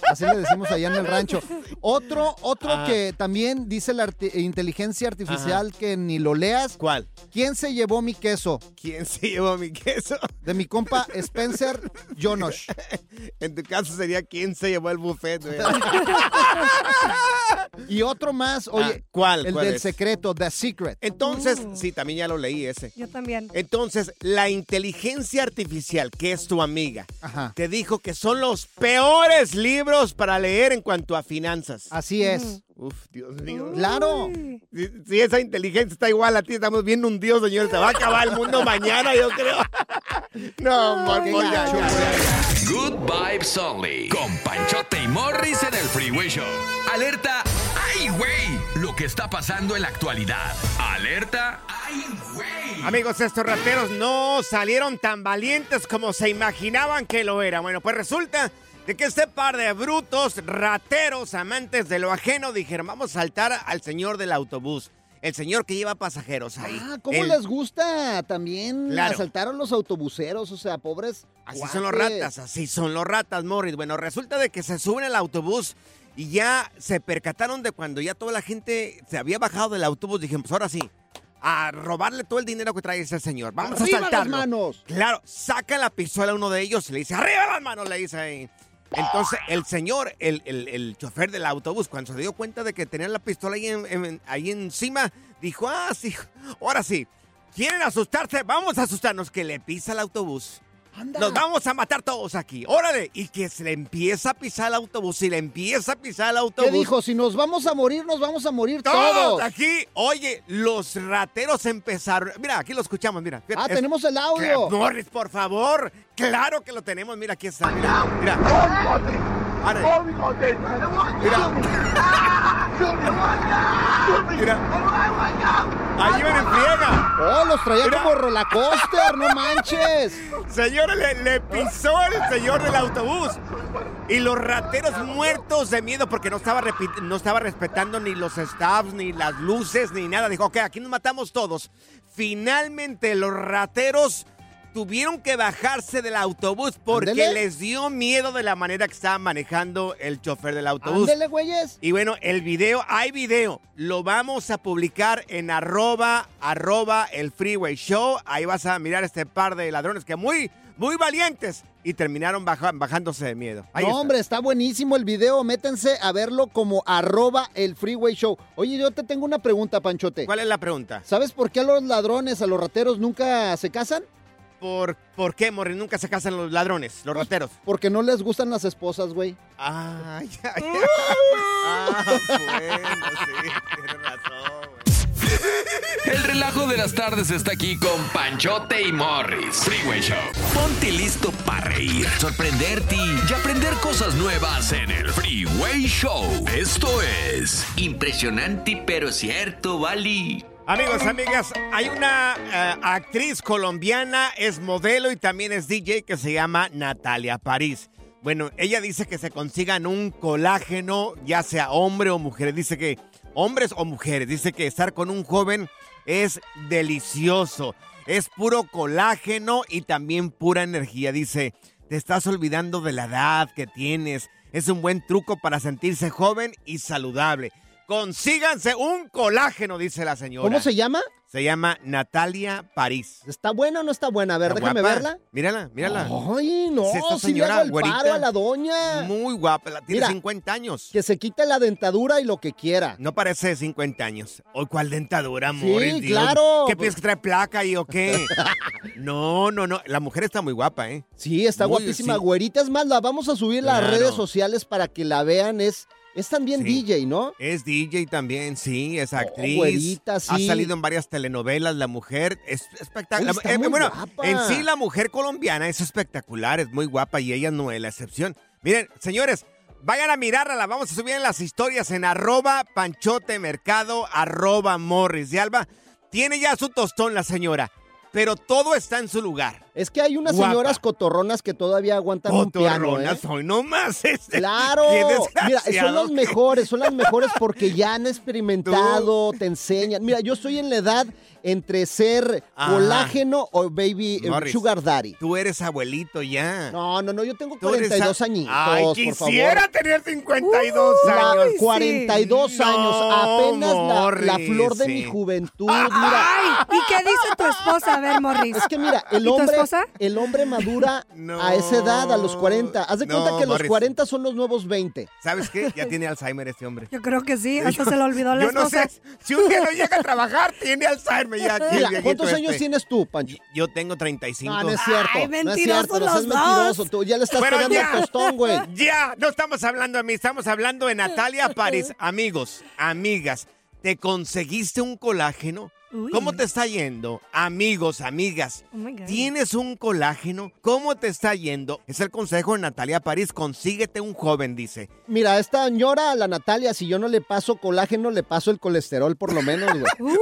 Así le decimos allá en el rancho. Otro, otro Ajá. que también dice la arti- inteligencia artificial que ni lo leas. ¿Cuál? ¿Quién se llevó mi queso? ¿Quién se llevó mi queso? De mi compa Spencer Jonosh. En tu caso sería quién se llevó el buffet. Y otro más, oye, Ah, ¿cuál? el ¿Cuál del es? secreto, The Secret. Entonces, Mm. sí, también ya lo leí ese. Yo también. Entonces, la inteligencia artificial, que es tu amiga, Ajá. te dijo que son los peores libros para leer en cuanto a finanzas. Así es. Uf, Dios mío. Claro. Si, si esa inteligencia está igual a ti, estamos viendo un Dios, señor. Se va a acabar el mundo mañana, yo creo. No, ya, gacho, ya, ya. Good Vibes Only. Con Panchote y Morris en el Freeway Show. Alerta. ¡Ay, güey! Lo que está pasando en la actualidad. Alerta. ¡Ay, güey! Amigos, estos rateros no salieron tan valientes como se imaginaban que lo eran. Bueno, pues resulta de que este par de brutos, rateros, amantes de lo ajeno, dijeron, vamos a saltar al señor del autobús. El señor que lleva pasajeros ahí. Ah, ¿cómo El- les gusta también Claro. asaltar a los autobuseros? O sea, pobres. Así son los ratas, así son los ratas, Morris. Bueno, resulta de que se suben al autobús y ya se percataron de cuando ya toda la gente se había bajado del autobús. Dijeron, pues ahora sí, a robarle todo el dinero que trae ese señor. Vamos ¡Arriba a las saltarlo. manos! Claro, saca la pistola a uno de ellos y le dice, ¡arriba las manos! Le dice ahí. Entonces, el señor, el, el- el chofer del autobús, cuando se dio cuenta de que tenían la pistola ahí, en- ahí encima, dijo, ah, sí, ahora sí, ¿quieren asustarse? Vamos a asustarnos, que le pisa el autobús. Nos vamos a matar todos aquí. Órale. Y que se le empieza a pisar el autobús. Y le empieza a pisar el autobús. ¿Qué dijo? Si nos vamos a morir, nos vamos a morir Todos todos. aquí. Oye, los rateros empezaron. Mira, aquí lo escuchamos, mira. Ah, Es- tenemos el audio. Morris, por favor. Claro que lo tenemos. Mira, aquí está. Mira. Mira. Arre. Mira. Mira. Ahí ven en friega. Oh, los traía Mira. como rollacoaster, no manches. Señora, le, le pisó el señor del autobús. Y los rateros muertos de miedo porque no estaba, no estaba respetando ni los staffs, ni las luces, ni nada. Dijo, ok, aquí nos matamos todos. Finalmente los rateros tuvieron que bajarse del autobús porque Ándele. les dio miedo de la manera que estaba manejando el chofer del autobús. Ándele, güeyes. Y bueno, el video, hay video, lo vamos a publicar en arroba, arroba el Freeway Show. Ahí vas a mirar este par de ladrones que muy, muy valientes y terminaron baja- bajándose de miedo. Ahí no, está. hombre, está buenísimo el video. Métense a verlo como arroba el freeway show. Oye, yo te tengo una pregunta, Panchote. ¿Cuál es la pregunta? ¿Sabes por qué a los ladrones, a los rateros nunca se casan? ¿Por, ¿Por qué, Morri? Nunca se casan los ladrones, los rateros. Porque no les gustan las esposas, güey. Ah, ya, ya. Ah, bueno, sí, tienes razón. El relajo de las tardes está aquí con Panchote y Morris. Freeway Show. Ponte listo para reír, sorprenderte y aprender cosas nuevas en el Freeway Show. Esto es impresionante pero cierto, Bali. Amigos, amigas, hay una eh, actriz colombiana, es modelo y también es DJ que se llama Natalia París. Bueno, ella dice que se consigan un colágeno, ya sea hombre o mujer. Dice que hombres o mujeres, dice que estar con un joven es delicioso. Es puro colágeno y también pura energía. Dice, te estás olvidando de la edad que tienes. Es un buen truco para sentirse joven y saludable. Consíganse un colágeno, dice la señora. ¿Cómo se llama? Se llama Natalia París. ¿Está buena o no está buena? A ver, ¿Está déjame guapa? verla. Mírala, mírala. Ay, no, Sí, esta sí le hago señora el güerita. paro a la doña. Muy guapa, la- tiene Mira, 50 años. Que se quite la dentadura y lo que quiera. No parece de 50 años. ¿O cuál dentadura, Sí, Morris? Dios? claro. ¿Qué piensas que trae placa y o qué? no, no, no. La mujer está muy guapa, ¿eh? Sí, está Muy- guapísima, sí. güerita. Es más, la vamos a subir a las redes sociales para que la vean. Es, es también Sí. DJ, ¿no? Es DJ también, sí, es actriz. güerita, Ha sí. salido en varias telenovelas, la mujer es espectacular. Muy bueno, guapa. en sí la mujer colombiana es espectacular, es muy guapa y ella no es la excepción. Miren, señores, vayan a mirarla, la vamos a subir en las historias en arroba panchote mercado, arroba morris de alba. Tiene ya su tostón la señora. Pero todo está en su lugar. Es que hay unas Guapa. señoras cotorronas que todavía aguantan un piano, ¿eh? Cotorronas, hoy no más. Este, Claro, mira, son las mejores, son las mejores porque ya han experimentado, te enseñan. Mira, yo estoy en la edad entre ser Ajá. colágeno o baby eh, Morris, sugar daddy. Tú eres abuelito ya. No, no, no, yo tengo Tú eres 42 a- añitos, Ay, por quisiera favor. tener 52 La- años. 42 años, No, apenas la, la Morris, flor de sí. mi juventud, mira. ¿Y qué dice tu esposa? A ver, Morris. Es que mira, el ¿Y tu hombre, esposa? el hombre madura a esa edad, a los 40. Haz de No, cuenta que los Morris. 40 son los nuevos 20. ¿Sabes qué? Ya tiene Alzheimer este hombre. Yo creo que sí, hasta se le olvidó la Yo no esposa. sé, si un día no llega a trabajar, tiene Alzheimer ya. aquí el Mira, viejito ¿cuántos años este. tienes tú, Pancho? Yo tengo 35. No, no es cierto. Ay, no es cierto, no seas los dos. mentiroso. Tú ya le estás Bueno, pegando ya. al tostón, güey. Ya, no estamos hablando de mí, estamos hablando de Natalia París. Amigos, amigas, ¿te conseguiste un colágeno? Uy. ¿Cómo te está yendo? Amigos, amigas, Oh. ¿tienes un colágeno? ¿Cómo te está yendo? Es el consejo de Natalia París. Consíguete un joven, dice. Mira, esta señora, la Natalia, si yo no le paso colágeno, le paso el colesterol por lo menos, güey. Uh.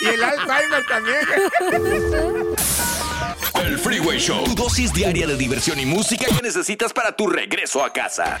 Y el Alzheimer también. El Freeway Show. Tu dosis diaria de diversión y música que necesitas para tu regreso a casa.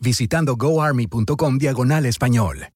visitando goarmy.com diagonal español.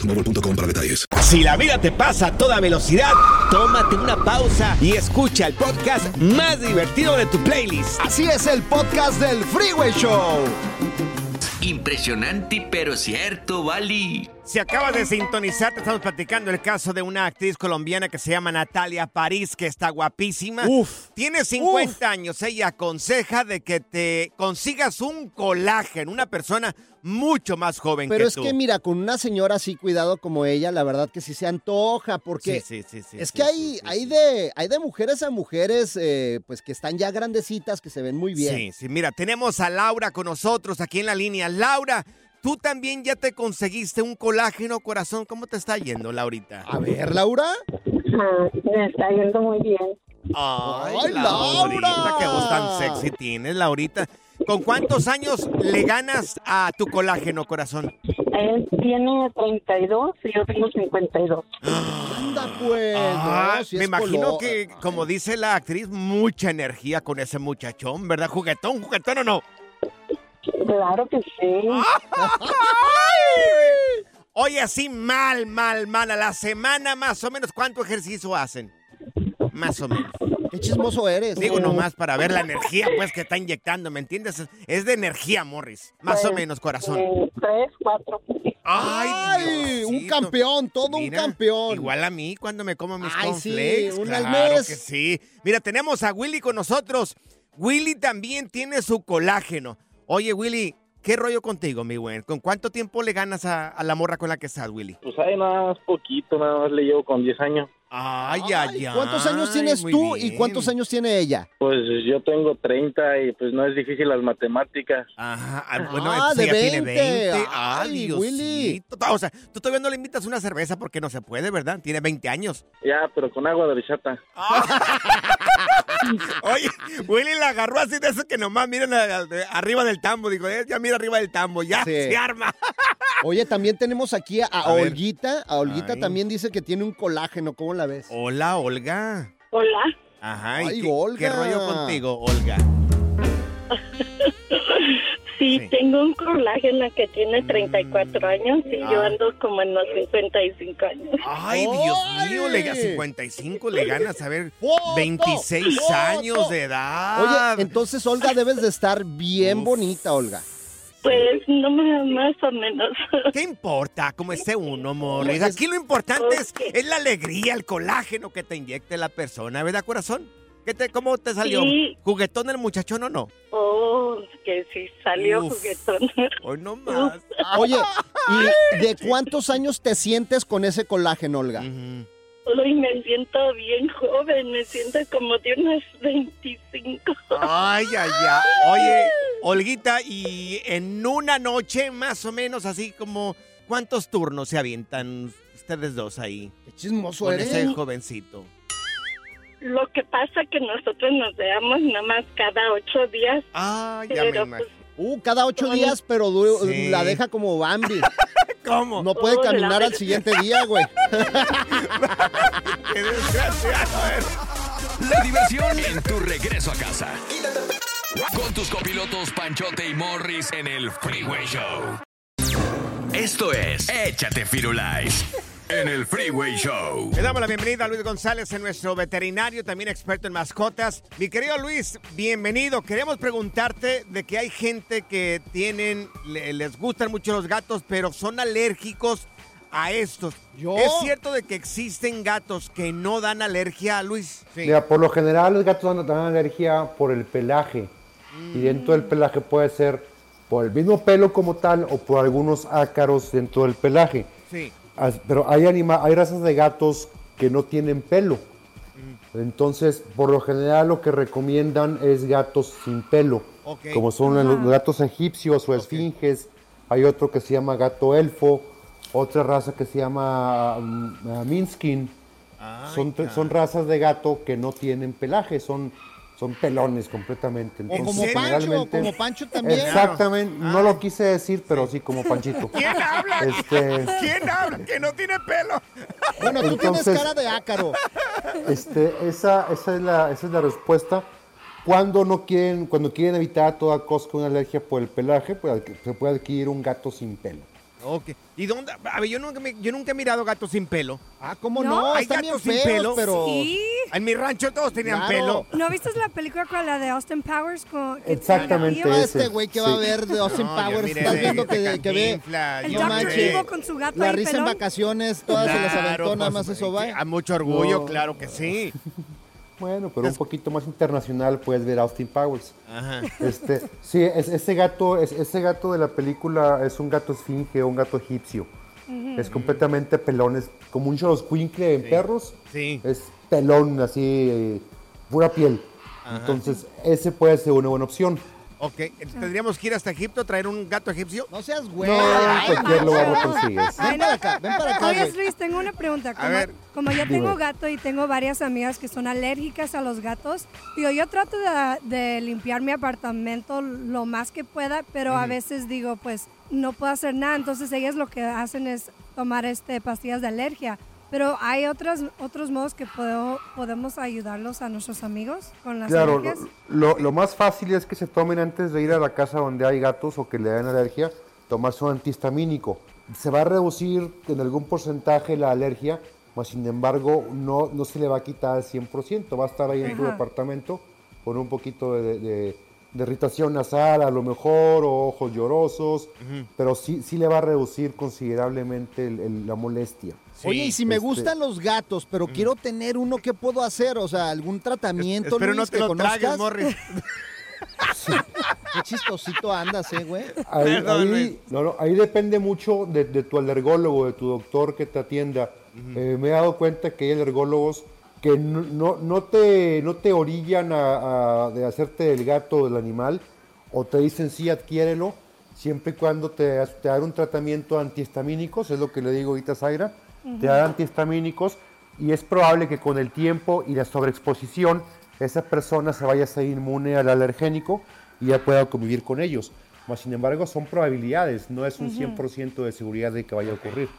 boostmobile.com para detalles. Si la vida te pasa a toda velocidad, tómate una pausa y escucha el podcast más divertido de tu playlist. Así es el podcast del Freeway Show. Impresionante, pero cierto, Bali. Si acabas de sintonizar, te estamos platicando el caso de una actriz colombiana que se llama Natalia París, que está guapísima. Uf. Tiene 50 años. Ella aconseja de que te consigas un colágeno, una persona mucho más joven Pero que es tú. que mira, con una señora así cuidado como ella, la verdad que sí se antoja, porque Sí, sí, sí, sí, es que hay, hay de, hay de mujeres a mujeres, eh, pues que están ya grandecitas, que se ven muy bien. Sí, sí, mira, tenemos a Laura con nosotros aquí en la línea. Laura, tú también ya te conseguiste un colágeno, corazón. ¿Cómo te está yendo, Laurita? A ver, Laura. Me está yendo muy bien. Ay, ¡Ay, Laurita, Laura! qué voz tan sexy tienes, Laurita. ¿Con cuántos años le ganas a tu colágeno, corazón? Él tiene 32 y yo tengo 52. Anda pues. Ah, no, si me imagino color. que, como dice la actriz, mucha energía con ese muchachón, ¿verdad? ¿Juguetón, juguetón o no? Claro que sí. Oye, así mal, mal, mal. A la semana más o menos, ¿cuánto ejercicio hacen? Más o menos. Qué chismoso eres. Digo nomás para ver la energía, pues, que está inyectando, ¿me entiendes? Es- de energía, Morris. Más o menos, corazón. Eh, tres, cuatro. Ay, un Diosito. campeón, todo Mira, un campeón. Igual a mí cuando me como mis Ay, sí, al claro mes. que sí. Mira, tenemos a Willy con nosotros. Willy también tiene su colágeno. Oye, Willy, ¿qué rollo contigo, mi güey? ¿Con cuánto tiempo le ganas a, a la morra con la que estás, Willy? Pues nada más poquito, nada más le llevo con 10 años. Ay, ay, ay. ¿Cuántos años tienes tú y bien. cuántos años tiene ella? Pues yo tengo 30 y pues no es difícil las matemáticas. Ajá, ah, bueno, Ah, de ella tiene 20. 20. Ay, Ay, Willy. Diosito. O sea, tú todavía no le invitas una cerveza porque no se puede, ¿verdad? Tiene 20 años. Ya, pero con agua de horchata. Oye, Willy la agarró así de eso que nomás miren a- a- de- arriba del tambo. Digo, eh, ya mira arriba del tambo, ya Sí. se arma. Oye, también tenemos aquí a, a A ver. Olguita. A Olguita Ay. también dice que tiene un colágeno. ¿Cómo la ves? Hola, Olga. Hola. Ajá, ¿y Ay, qué, Olga. qué rollo contigo, Olga? Sí, tengo un colágeno que tiene 34 años y yo Ah. ando como en los 55 años. Ay, Dios mío, le a 55 le ganas, a ver, 26 años de edad. Oye, entonces, Olga, debes de estar bien bonita, Olga. Pues no más o menos. ¿Qué importa cómo esté uno, Morris? Aquí lo importante es, es la alegría, el colágeno que te inyecte la persona, ¿verdad, corazón? ¿Qué te, ¿Cómo te salió? Sí. ¿Juguetón el muchachón o no? Oh, que sí, salió Uf. juguetón. Hoy no más. Oye, ¿y de cuántos años te sientes con ese colágeno, Olga? Hoy me siento bien joven, me siento como de unos 25. Ay, ay, ay. Oye, Olguita, y en una noche, más o menos, así como, ¿cuántos turnos se avientan ustedes dos ahí? Qué chismoso Con eres. ese jovencito. Lo que pasa que nosotros nos veamos nada más cada ocho días. Ah, ya pero, me pues, Uh, cada ocho días, pero Sí. la deja como Bambi. ¿Cómo? No puede Oh, la caminar al siguiente día, güey. ¡Qué desgraciado! La diversión en tu regreso a casa. Con tus copilotos Panchote y Morris en el Freeway Show. Esto es Échate Firulais en el Freeway Show. Le damos la bienvenida a Luis González, en nuestro veterinario, también experto en mascotas. Mi querido Luis, bienvenido. Queremos preguntarte de que hay gente que tienen, le- les gustan mucho los gatos, pero son alérgicos a estos. ¿Es cierto de que existen gatos que no dan alergia, Luis? Mira, por lo general los gatos dan, dan alergia por el pelaje. Y dentro del pelaje puede ser por el mismo pelo como tal o por algunos ácaros dentro del pelaje. Sí. Pero hay, anima hay razas de gatos que no tienen pelo. Entonces, por lo general lo que recomiendan es gatos sin pelo. Como son los gatos egipcios o esfinges. Hay otro que se llama gato elfo. Otra raza que se llama mm, Minskin. son, son razas de gato que no tienen pelaje, son, son pelones completamente. O Entonces, como Pancho, como Pancho también. Exactamente, no lo quise decir, pero sí como Panchito. ¿Quién habla? Este, ¿Quién habla que no tiene pelo? Bueno, tú Entonces- tienes cara de ácaro. este, esa, esa, es la, esa es la respuesta. Cuando no quieren, cuando quieren evitar a toda costa una alergia por el pelaje, pues se puede adquirir un gato sin pelo. Ok. ¿Y dónde? A ver, yo nunca, me- yo nunca he mirado gatos sin pelo. Ah, ¿cómo no? Hay Están bien gatos sin feos, pelo. pero- Sí. En mi rancho todos tenían Claro. pelo. ¿No viste la película con la de Austin Powers? Con, que Exactamente tiene ese. Este güey que va a Sí. ver de Austin No, yo Powers. miré Estás de- viendo de que, que ve Cantinflas, El yo Dr. manches. Evil con su gato la ahí risa en pelón. vacaciones, todas se las aventó, Claro, nada pues, más eso va. A mucho orgullo, No. claro que sí. Bueno, pero un poquito más internacional puedes ver Austin Powers. Ajá. Este, sí, es- ese gato, es, ese gato de la película es un gato esfinge o un gato egipcio. Es completamente pelón, es como un xoloscuincle en perros. Sí. Es pelón, así, pura piel. Ajá. Entonces, ese puede ser una buena opción. Ok, tendríamos que ir hasta Egipto a traer un gato egipcio. No seas güey. No, en cualquier lugar lo consigues. Ven para acá, ven para acá, Oye. Luis, tengo una pregunta. Como, ver. como yo Dime. tengo gato y tengo varias amigas que son alérgicas a los gatos, digo, yo trato de, de limpiar mi apartamento lo más que pueda, pero a veces digo, pues no puedo hacer nada. Entonces ellas lo que hacen es tomar este pastillas de alergia. Pero hay otras, otros modos que puedo, podemos ayudarlos a nuestros amigos con las Claro, alergias. lo, lo más fácil es que se tomen antes de ir a la casa donde hay gatos o que le den alergia, tomarse un antihistamínico. Se va a reducir en algún porcentaje la alergia, mas sin embargo no, no se le va a quitar al 100%, va a estar ahí en tu Ajá. departamento con un poquito de, de- de irritación nasal a lo mejor, o ojos llorosos, pero sí, sí le va a reducir considerablemente el- el- la molestia. Oye, y si me Este, gustan los gatos, pero quiero tener uno, ¿qué puedo hacer? O sea, algún tratamiento, no Luis, te que lo tragues, conozcas? Morris. Qué chistosito andas, eh, güey. Ahí, Perdón, ahí- Luis. no, no, ahí depende mucho de, de tu alergólogo, de tu doctor que te atienda. eh, me he dado cuenta que hay alergólogos que no, no, no te, no te orillan a, a- de hacerte el gato o del animal o te dicen sí, adquiérelo, siempre y cuando te, te dan un tratamiento antihistamínicos, es lo que le digo ahorita a Zaira, Te dan antihistamínicos y es probable que con el tiempo y la sobreexposición esa persona se vaya a ser inmune al alergénico y ya pueda convivir con ellos. Mas, sin embargo, son probabilidades, no es un Ujú. 100% de seguridad de que vaya a ocurrir.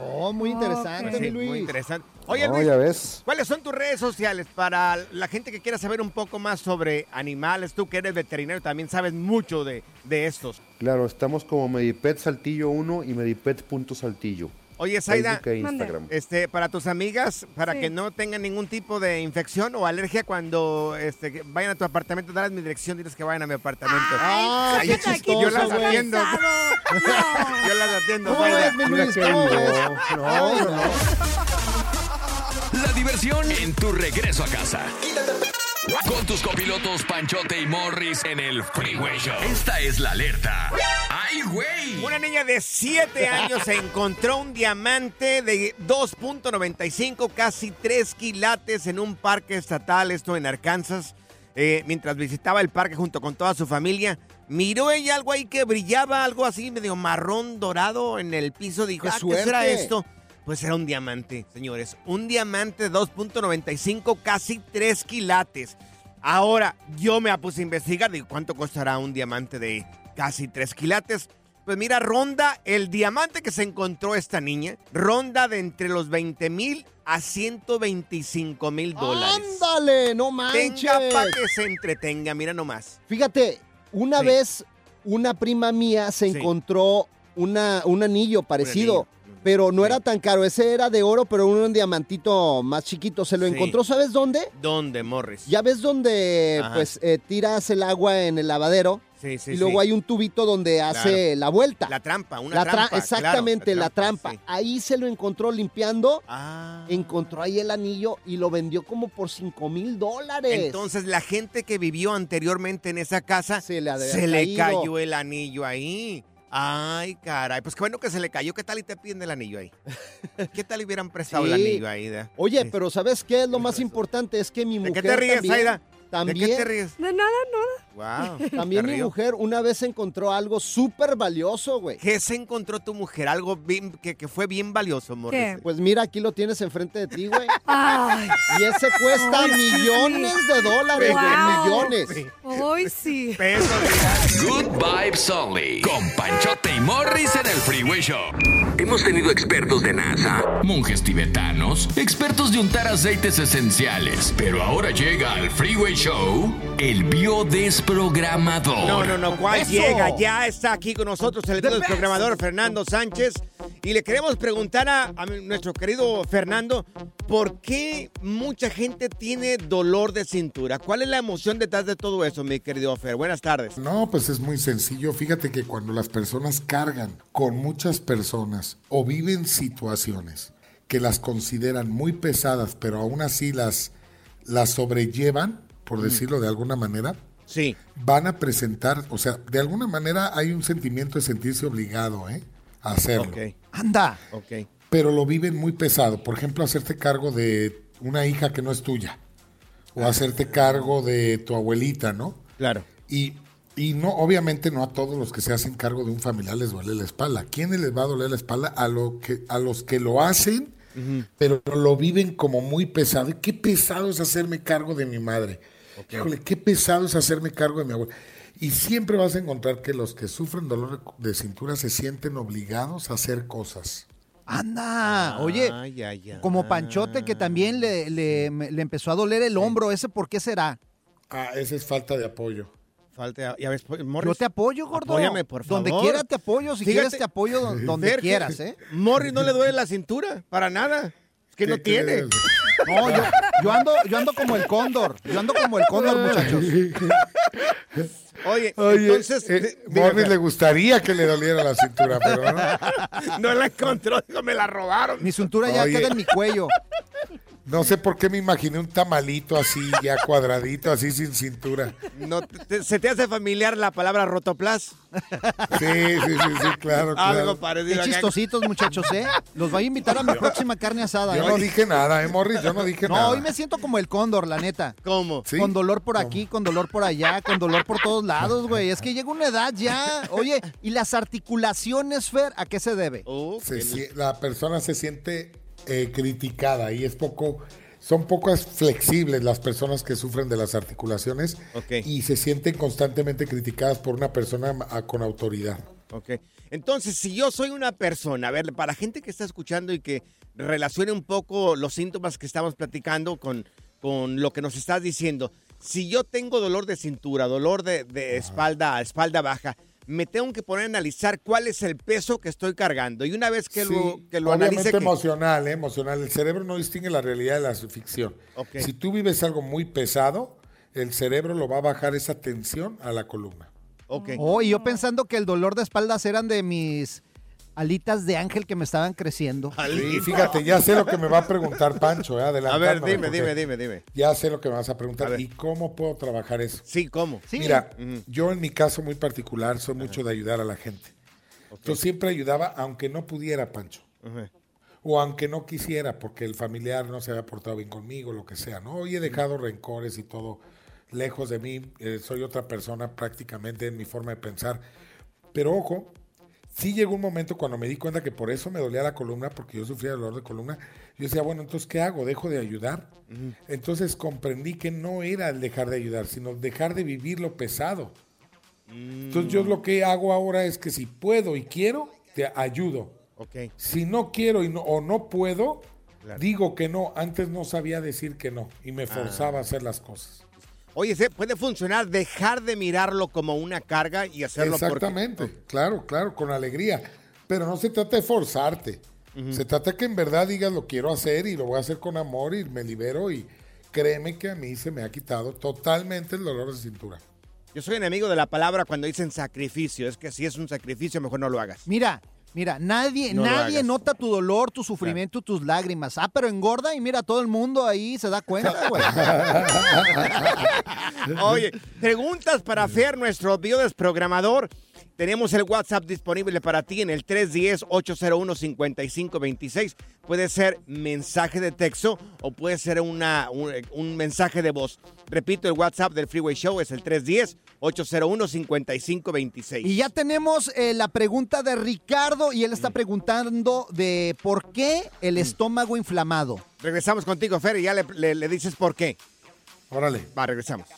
Oh, muy interesante, Pues sí, mi Luis. muy interesante. Oye, Luis, ya ves. ¿cuáles son tus redes sociales para la gente que quiera saber un poco más sobre animales? Tú que eres veterinario también sabes mucho de, de estos. Claro, estamos como Medipet Saltillo 1 y Medipet.saltillo. Oye, Zaida, e Instagram. este, para tus amigas, para Sí. que no tengan ningún tipo de infección o alergia cuando este, vayan a tu apartamento, darles mi dirección, diles que vayan a mi apartamento. Ay, Ay, qué yo chistoso, las güey. atiendo. yo las atiendo, ¿Cómo ves, mi Luis? ¿Cómo? No, no, no. La diversión en tu regreso a casa. Con tus copilotos Panchote y Morris en el Freeway Show. Esta es la alerta. ¡Ay, güey! Una niña de 7 años encontró un diamante de 2.95, casi 3 quilates en un parque estatal, esto en Arkansas. Eh, mientras visitaba el parque junto con toda su familia, miró ella algo ahí que brillaba, algo así medio marrón dorado en el piso. Dijo, ¡Qué "Ah, ¿qué será esto? Pues era un diamante, señores. Un diamante de 2.95, casi 3 quilates. Ahora, yo me puse a investigar, digo, ¿cuánto costará un diamante de casi 3 quilates? Pues mira, ronda el diamante que se encontró esta niña, ronda de entre los 20 mil a 125 mil dólares. ¡Ándale! ¡No manches! Tenga para que se entretenga, mira nomás. Fíjate, una Sí. vez una prima mía se Sí. encontró una, un anillo parecido. anillo. Pero no era tan caro, ese era de oro, pero un diamantito más chiquito. Se lo Sí. encontró, ¿sabes dónde? ¿Dónde, Morris? Ya ves donde Ajá. pues eh, tiras el agua en el lavadero Sí, sí, y luego hay un tubito donde hace Claro. la vuelta. La trampa, una La tra- trampa. exactamente, claro, la trampa. Ahí se lo encontró limpiando, Ah. encontró ahí el anillo y lo vendió como por 5 mil dólares. Entonces la gente que vivió anteriormente en esa casa se le, se cayó el anillo ahí. Ay, caray. Pues qué bueno que se le cayó. ¿Qué tal y te piden el anillo ahí? ¿Qué tal y hubieran prestado el anillo ahí? de- Oye, pero ¿sabes qué es lo más importante? Es que mi ¿De mujer qué te ríes, también, Zaida? También, ¿De qué te ríes? De nada, nada. Wow. También mi río. mujer una vez encontró algo súper valioso, güey. ¿Qué se encontró tu mujer? Algo bien- que, que fue bien valioso, Morris. ¿Qué? Pues mira, aquí lo tienes enfrente de ti, güey. Ay, Y ese cuesta Ay, sí, millones de dólares, güey. Wow. Millones. hoy sí. Pesos, Good Vibes Only. Con Panchote y Morris en el Freeway Show. Hemos tenido expertos de NASA, Monjes tibetanos, expertos de untar aceites esenciales. Pero ahora llega al Freeway Show el biodesprogramador. No, no, no, ¿cuál Eso. llega? Ya está aquí con nosotros el programador Fernando Sánchez y le queremos preguntar a, nuestro querido Fernando, ¿por qué mucha gente tiene dolor de cintura? ¿Cuál es la emoción detrás de todo eso, mi querido Fer? Buenas tardes. No, pues es muy sencillo. Fíjate que cuando las personas cargan con muchas personas o viven situaciones que las consideran muy pesadas, pero aún así las, las sobrellevan, por decirlo de alguna manera, Sí. van a presentar, o sea, de alguna manera hay un sentimiento de sentirse obligado ¿eh? A hacerlo. Anda. Pero lo viven muy pesado. Por ejemplo, hacerte cargo de una hija que no es tuya. O hacerte cargo de tu abuelita, ¿no? Claro. Y, y no, obviamente no a todos los que se hacen cargo de un familiar les duele la espalda. ¿A quiénes les va a doler la espalda? A, lo que, a los que lo hacen, pero lo viven como muy pesado. Y qué pesado es hacerme cargo de mi madre. Híjole, qué pesado es hacerme cargo de mi abuela. Y siempre vas a encontrar que los que sufren dolor de cintura se sienten obligados a hacer cosas. Anda. Oye, Ay, ay, ay. como Panchote que también le, le- empezó a doler el hombro, ¿ese por qué será? Ah, esa es falta de apoyo. Falta, ya ves, Morris. Yo te apoyo, gordo. Apóyame, por favor. Donde quiera te apoyo, si Fíjate, quieres te apoyo don- donde Fer, quieras, ¿eh? Morris no le duele la cintura, para nada. Es que no ¿Qué- qué le tiene. No, yo, yo ando, yo ando como el cóndor. Yo ando como el cóndor, muchachos. Oye, Oye, entonces... eh, Morris le gustaría que le doliera la cintura, pero no. no la encontró, dijo, me la robaron. Mi cintura ya Oye. queda en mi cuello. No sé por qué me imaginé un tamalito así, ya cuadradito, así sin cintura. No, te- ¿Se te hace familiar la palabra rotoplas? Sí, sí, sí, sí, claro, Algo claro. parecido. Qué acá. chistositos, muchachos, ¿eh? Los voy a invitar a mi próxima carne asada. Yo ¿eh? no dije nada, ¿eh, Morris? Yo no dije No, nada. hoy me siento como el cóndor, la neta. ¿Cómo? ¿Sí? Con dolor por aquí, con dolor por allá, con dolor por todos lados, güey. Es que llega una edad ya. Oye, ¿y las articulaciones, Fer, a qué se debe? Se sie- la persona se siente eh, criticada y es poco, son pocas flexibles las personas que sufren de las articulaciones y se sienten constantemente criticadas por una persona con autoridad. Ok. Entonces, si yo soy una persona, a ver, para gente que está escuchando y que relacione un poco los síntomas que estamos platicando con, con lo que nos estás diciendo, si yo tengo dolor de cintura, dolor de, de espalda, espalda baja, me tengo que poner a analizar cuál es el peso que estoy cargando. Y una vez que lo, que lo analice... que- emocional, ¿eh? emocional. El cerebro no distingue la realidad de la ficción. Si tú vives algo muy pesado, el cerebro lo va a bajar esa tensión a la columna. Ok. Oh, y yo pensando que el dolor de espaldas eran de mis alitas de ángel que me estaban creciendo. Sí, fíjate, ya sé lo que me va a preguntar Pancho, ¿eh? A ver, dime, dime, dime, dime. Ya sé lo que me vas a preguntar. ¿Y cómo puedo trabajar eso? Sí, ¿cómo? Mira, yo en mi caso muy particular soy mucho de ayudar a la gente. Yo siempre ayudaba aunque no pudiera, Pancho. O aunque no quisiera, porque el familiar no se había portado bien conmigo, lo que sea, ¿no? Hoy he dejado rencores y todo lejos de mí. eh, soy otra persona prácticamente en mi forma de pensar. Pero ojo, sí llegó un momento cuando me di cuenta que por eso me dolía la columna, porque yo sufría dolor de columna. Yo decía, bueno, entonces, ¿qué hago? ¿Dejo de ayudar? Entonces comprendí que no era el dejar de ayudar, sino dejar de vivir lo pesado. Entonces yo lo que hago ahora es que si puedo y quiero, te ayudo. Ok. Si no quiero y no, o no puedo, Claro. digo que no. Antes no sabía decir que no y me forzaba a hacer las cosas. Oye, ¿se puede funcionar dejar de mirarlo como una carga y hacerlo porque- Exactamente, claro, claro, con alegría. Pero no se trata de forzarte. Se trata de que en verdad digas lo quiero hacer y lo voy a hacer con amor y me libero y créeme que a mí se me ha quitado totalmente el dolor de cintura. Yo soy enemigo de la palabra cuando dicen sacrificio. Es que si es un sacrificio, mejor no lo hagas. Mira, mira, nadie, No nadie nota tu dolor, tu sufrimiento, tus lágrimas. Ah, pero engorda y mira, todo el mundo ahí se da cuenta, güey. Oye, preguntas para Fer, nuestro biodesprogramador. Tenemos el WhatsApp disponible para ti en el 310-801-5526. Puede ser mensaje de texto o puede ser una, un, un mensaje de voz. Repito, el WhatsApp del Freeway Show es el 310-801-5526. Y ya tenemos eh, la pregunta de Ricardo y él está preguntando de por qué el estómago inflamado. Regresamos contigo, Fer, y ya le, le- le dices por qué. Órale. Va, regresamos.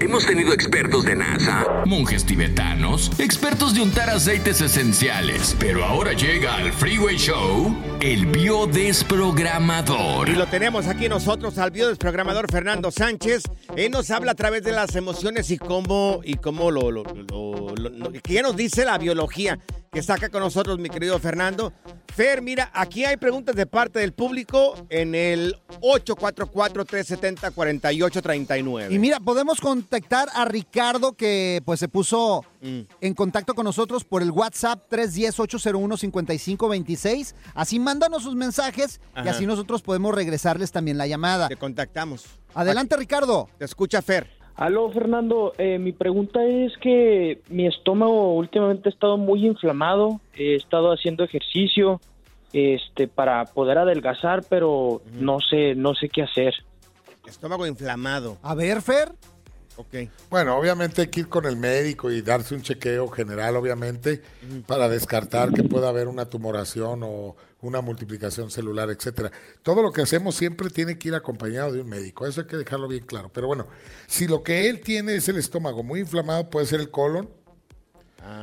Hemos tenido expertos de NASA, monjes tibetanos, expertos de untar aceites esenciales. Pero ahora llega al Freeway Show el biodesprogramador. Y lo tenemos aquí nosotros al biodesprogramador Fernando Sánchez. Él nos habla a través de las emociones y cómo, y cómo lo, lo, lo- lo- lo- ¿qué nos dice la biología que acá con nosotros, mi querido Fernando? Fer, mira, aquí hay preguntas de parte del público en el 844-370-4839. Y mira, podemos contactar a Ricardo que pues se puso en contacto con nosotros por el WhatsApp 310-801-5526. Así mándanos sus mensajes y así nosotros podemos regresarles también la llamada. Te contactamos. Adelante, Ricardo. Te escucha Fer. Aló, Fernando. Eh, mi pregunta es que mi estómago últimamente ha estado muy inflamado. He estado haciendo ejercicio este, para poder adelgazar, pero no sé, no sé qué hacer. Estómago inflamado. A ver, Fer. Ok. Bueno, obviamente hay que ir con el médico y darse un chequeo general, obviamente, para descartar que pueda haber una tumoración o una multiplicación celular, etcétera. Todo lo que hacemos siempre tiene que ir acompañado de un médico, eso hay que dejarlo bien claro. Pero bueno, si lo que él tiene es el estómago muy inflamado, puede ser el colon.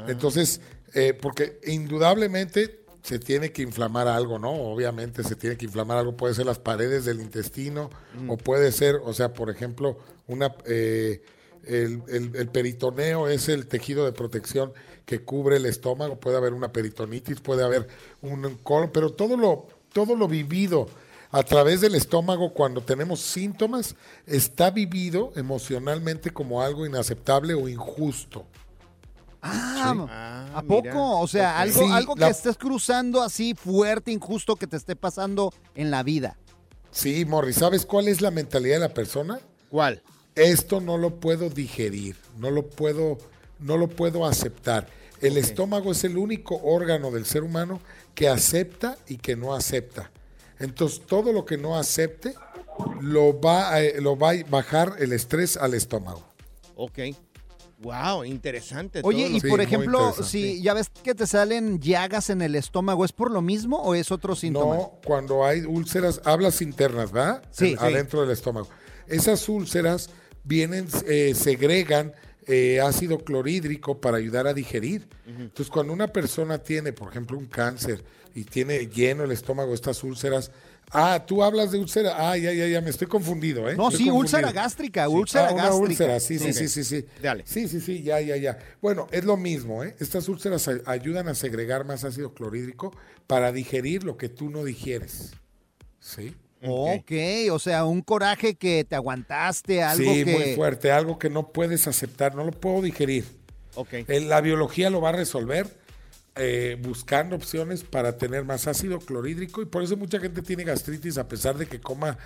Entonces, eh, porque indudablemente se tiene que inflamar algo, ¿no? Obviamente se tiene que inflamar algo, puede ser las paredes del intestino o puede ser, o sea, por ejemplo, una eh, el, el- el peritoneo es el tejido de protección que cubre el estómago, puede haber una peritonitis, puede haber un colon, pero todo lo, todo lo vivido a través del estómago cuando tenemos síntomas está vivido emocionalmente como algo inaceptable o injusto. Ah, ¿a poco? O sea, algo, Sí, algo que la- estés cruzando así fuerte, injusto, que te esté pasando en la vida. Sí, Morris, ¿sabes cuál es la mentalidad de la persona? ¿Cuál? Esto no lo puedo digerir, no lo puedo, no lo puedo aceptar. El estómago es el único órgano del ser humano que acepta y que no acepta. Entonces, todo lo que no acepte lo va a, lo va a bajar el estrés al estómago. Ok. Wow, interesante. Oye, y por ejemplo, si ya ves que te salen llagas en el estómago, ¿es por lo mismo o es otro síntoma? No, cuando hay úlceras, hablas internas, ¿verdad? Sí, En- sí. Adentro del estómago. Esas úlceras vienen, eh, segregan eh, ácido clorhídrico para ayudar a digerir. Entonces, cuando una persona tiene, por ejemplo, un cáncer y tiene lleno el estómago de estas úlceras, ah, tú hablas de úlcera, ah, ya, ya, ya, me estoy confundido, ¿eh? No, Estoy sí, confundido. úlcera gástrica, Sí, úlcera ah, una gástrica. úlcera, sí, sí, sí, sí, sí. Dale. Sí, sí, sí, ya, ya, ya. Bueno, es lo mismo, ¿eh? Estas úlceras ayudan a segregar más ácido clorhídrico para digerir lo que tú no digieres. ¿Sí? Ok, o sea, un coraje que te aguantaste, algo sí, que... muy fuerte, algo que no puedes aceptar, no lo puedo digerir. Ok. Eh, La biología lo va a resolver eh, buscando opciones para tener más ácido clorhídrico y por eso mucha gente tiene gastritis a pesar de que coma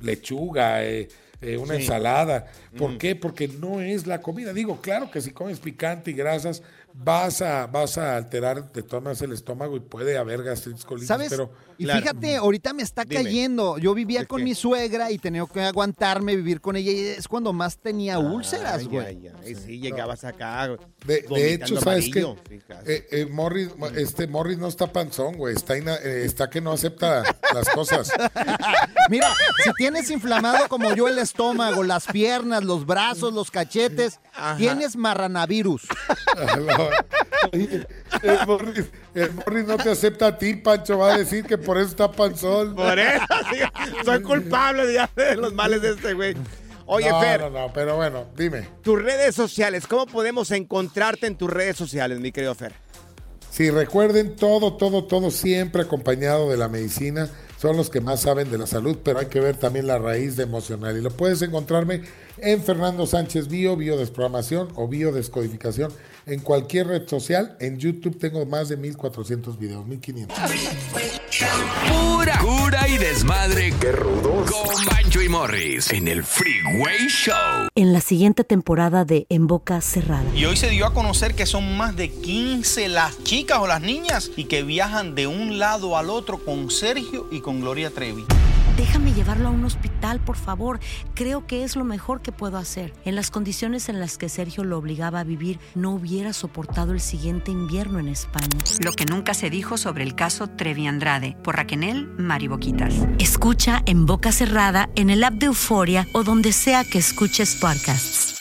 lechuga, eh, eh, una Sí. ensalada. ¿Por Mm. qué? Porque no es la comida. Digo, claro que si comes picante y grasas vas a, vas a alterar de todas maneras el estómago y puede haber gastritis colitis, ¿Sabes? pero y fíjate, ahorita me está Dime. cayendo. Yo vivía ¿De con qué? mi suegra y tenía que aguantarme vivir con ella y es cuando más tenía úlceras, güey. sí, llegabas acá. De, de hecho, ¿sabes qué? amarillo. Claro. Eh, eh, Morris, este Morris no está panzón, güey. Está, ina- eh, está que no acepta las cosas. Mira, si tienes inflamado como yo el estómago, las piernas, los brazos, los cachetes, tienes marranavirus. Oye, el, Morris, el Morris no te acepta a ti, Pancho. Va a decir que por eso está panzón. Por eso, sí, soy culpable ya de los males de este güey. Oye, no, Fer, No, no, pero bueno, dime. tus redes sociales, ¿cómo podemos encontrarte en tus redes sociales, mi querido Fer? Sí, recuerden todo, todo, todo siempre acompañado de la medicina. Son los que más saben de la salud, pero hay que ver también la raíz de emocional. Y lo puedes encontrarme en Fernando Sánchez Bio, Biodesprogramación o Biodescodificación. En cualquier red social, en YouTube tengo más de 1400 videos, 1500. Pura cura y desmadre. Qué rudos. Con Bancho y Morris en el Freeway Show. En la siguiente temporada de En Boca Cerrada. Y hoy se dio a conocer que son más de 15 las chicas o las niñas y que viajan de un lado al otro con Sergio y con Gloria Trevi. Déjame llevarlo a un hospital, por favor. Creo que es lo mejor que puedo hacer. En las condiciones en las que Sergio lo obligaba a vivir, no hubiera soportado el siguiente invierno en España. Lo que nunca se dijo sobre el caso Trevi Andrade por Raquel Mariboquitas. Escucha en boca cerrada, en el app de Euforia o donde sea que escuches podcasts.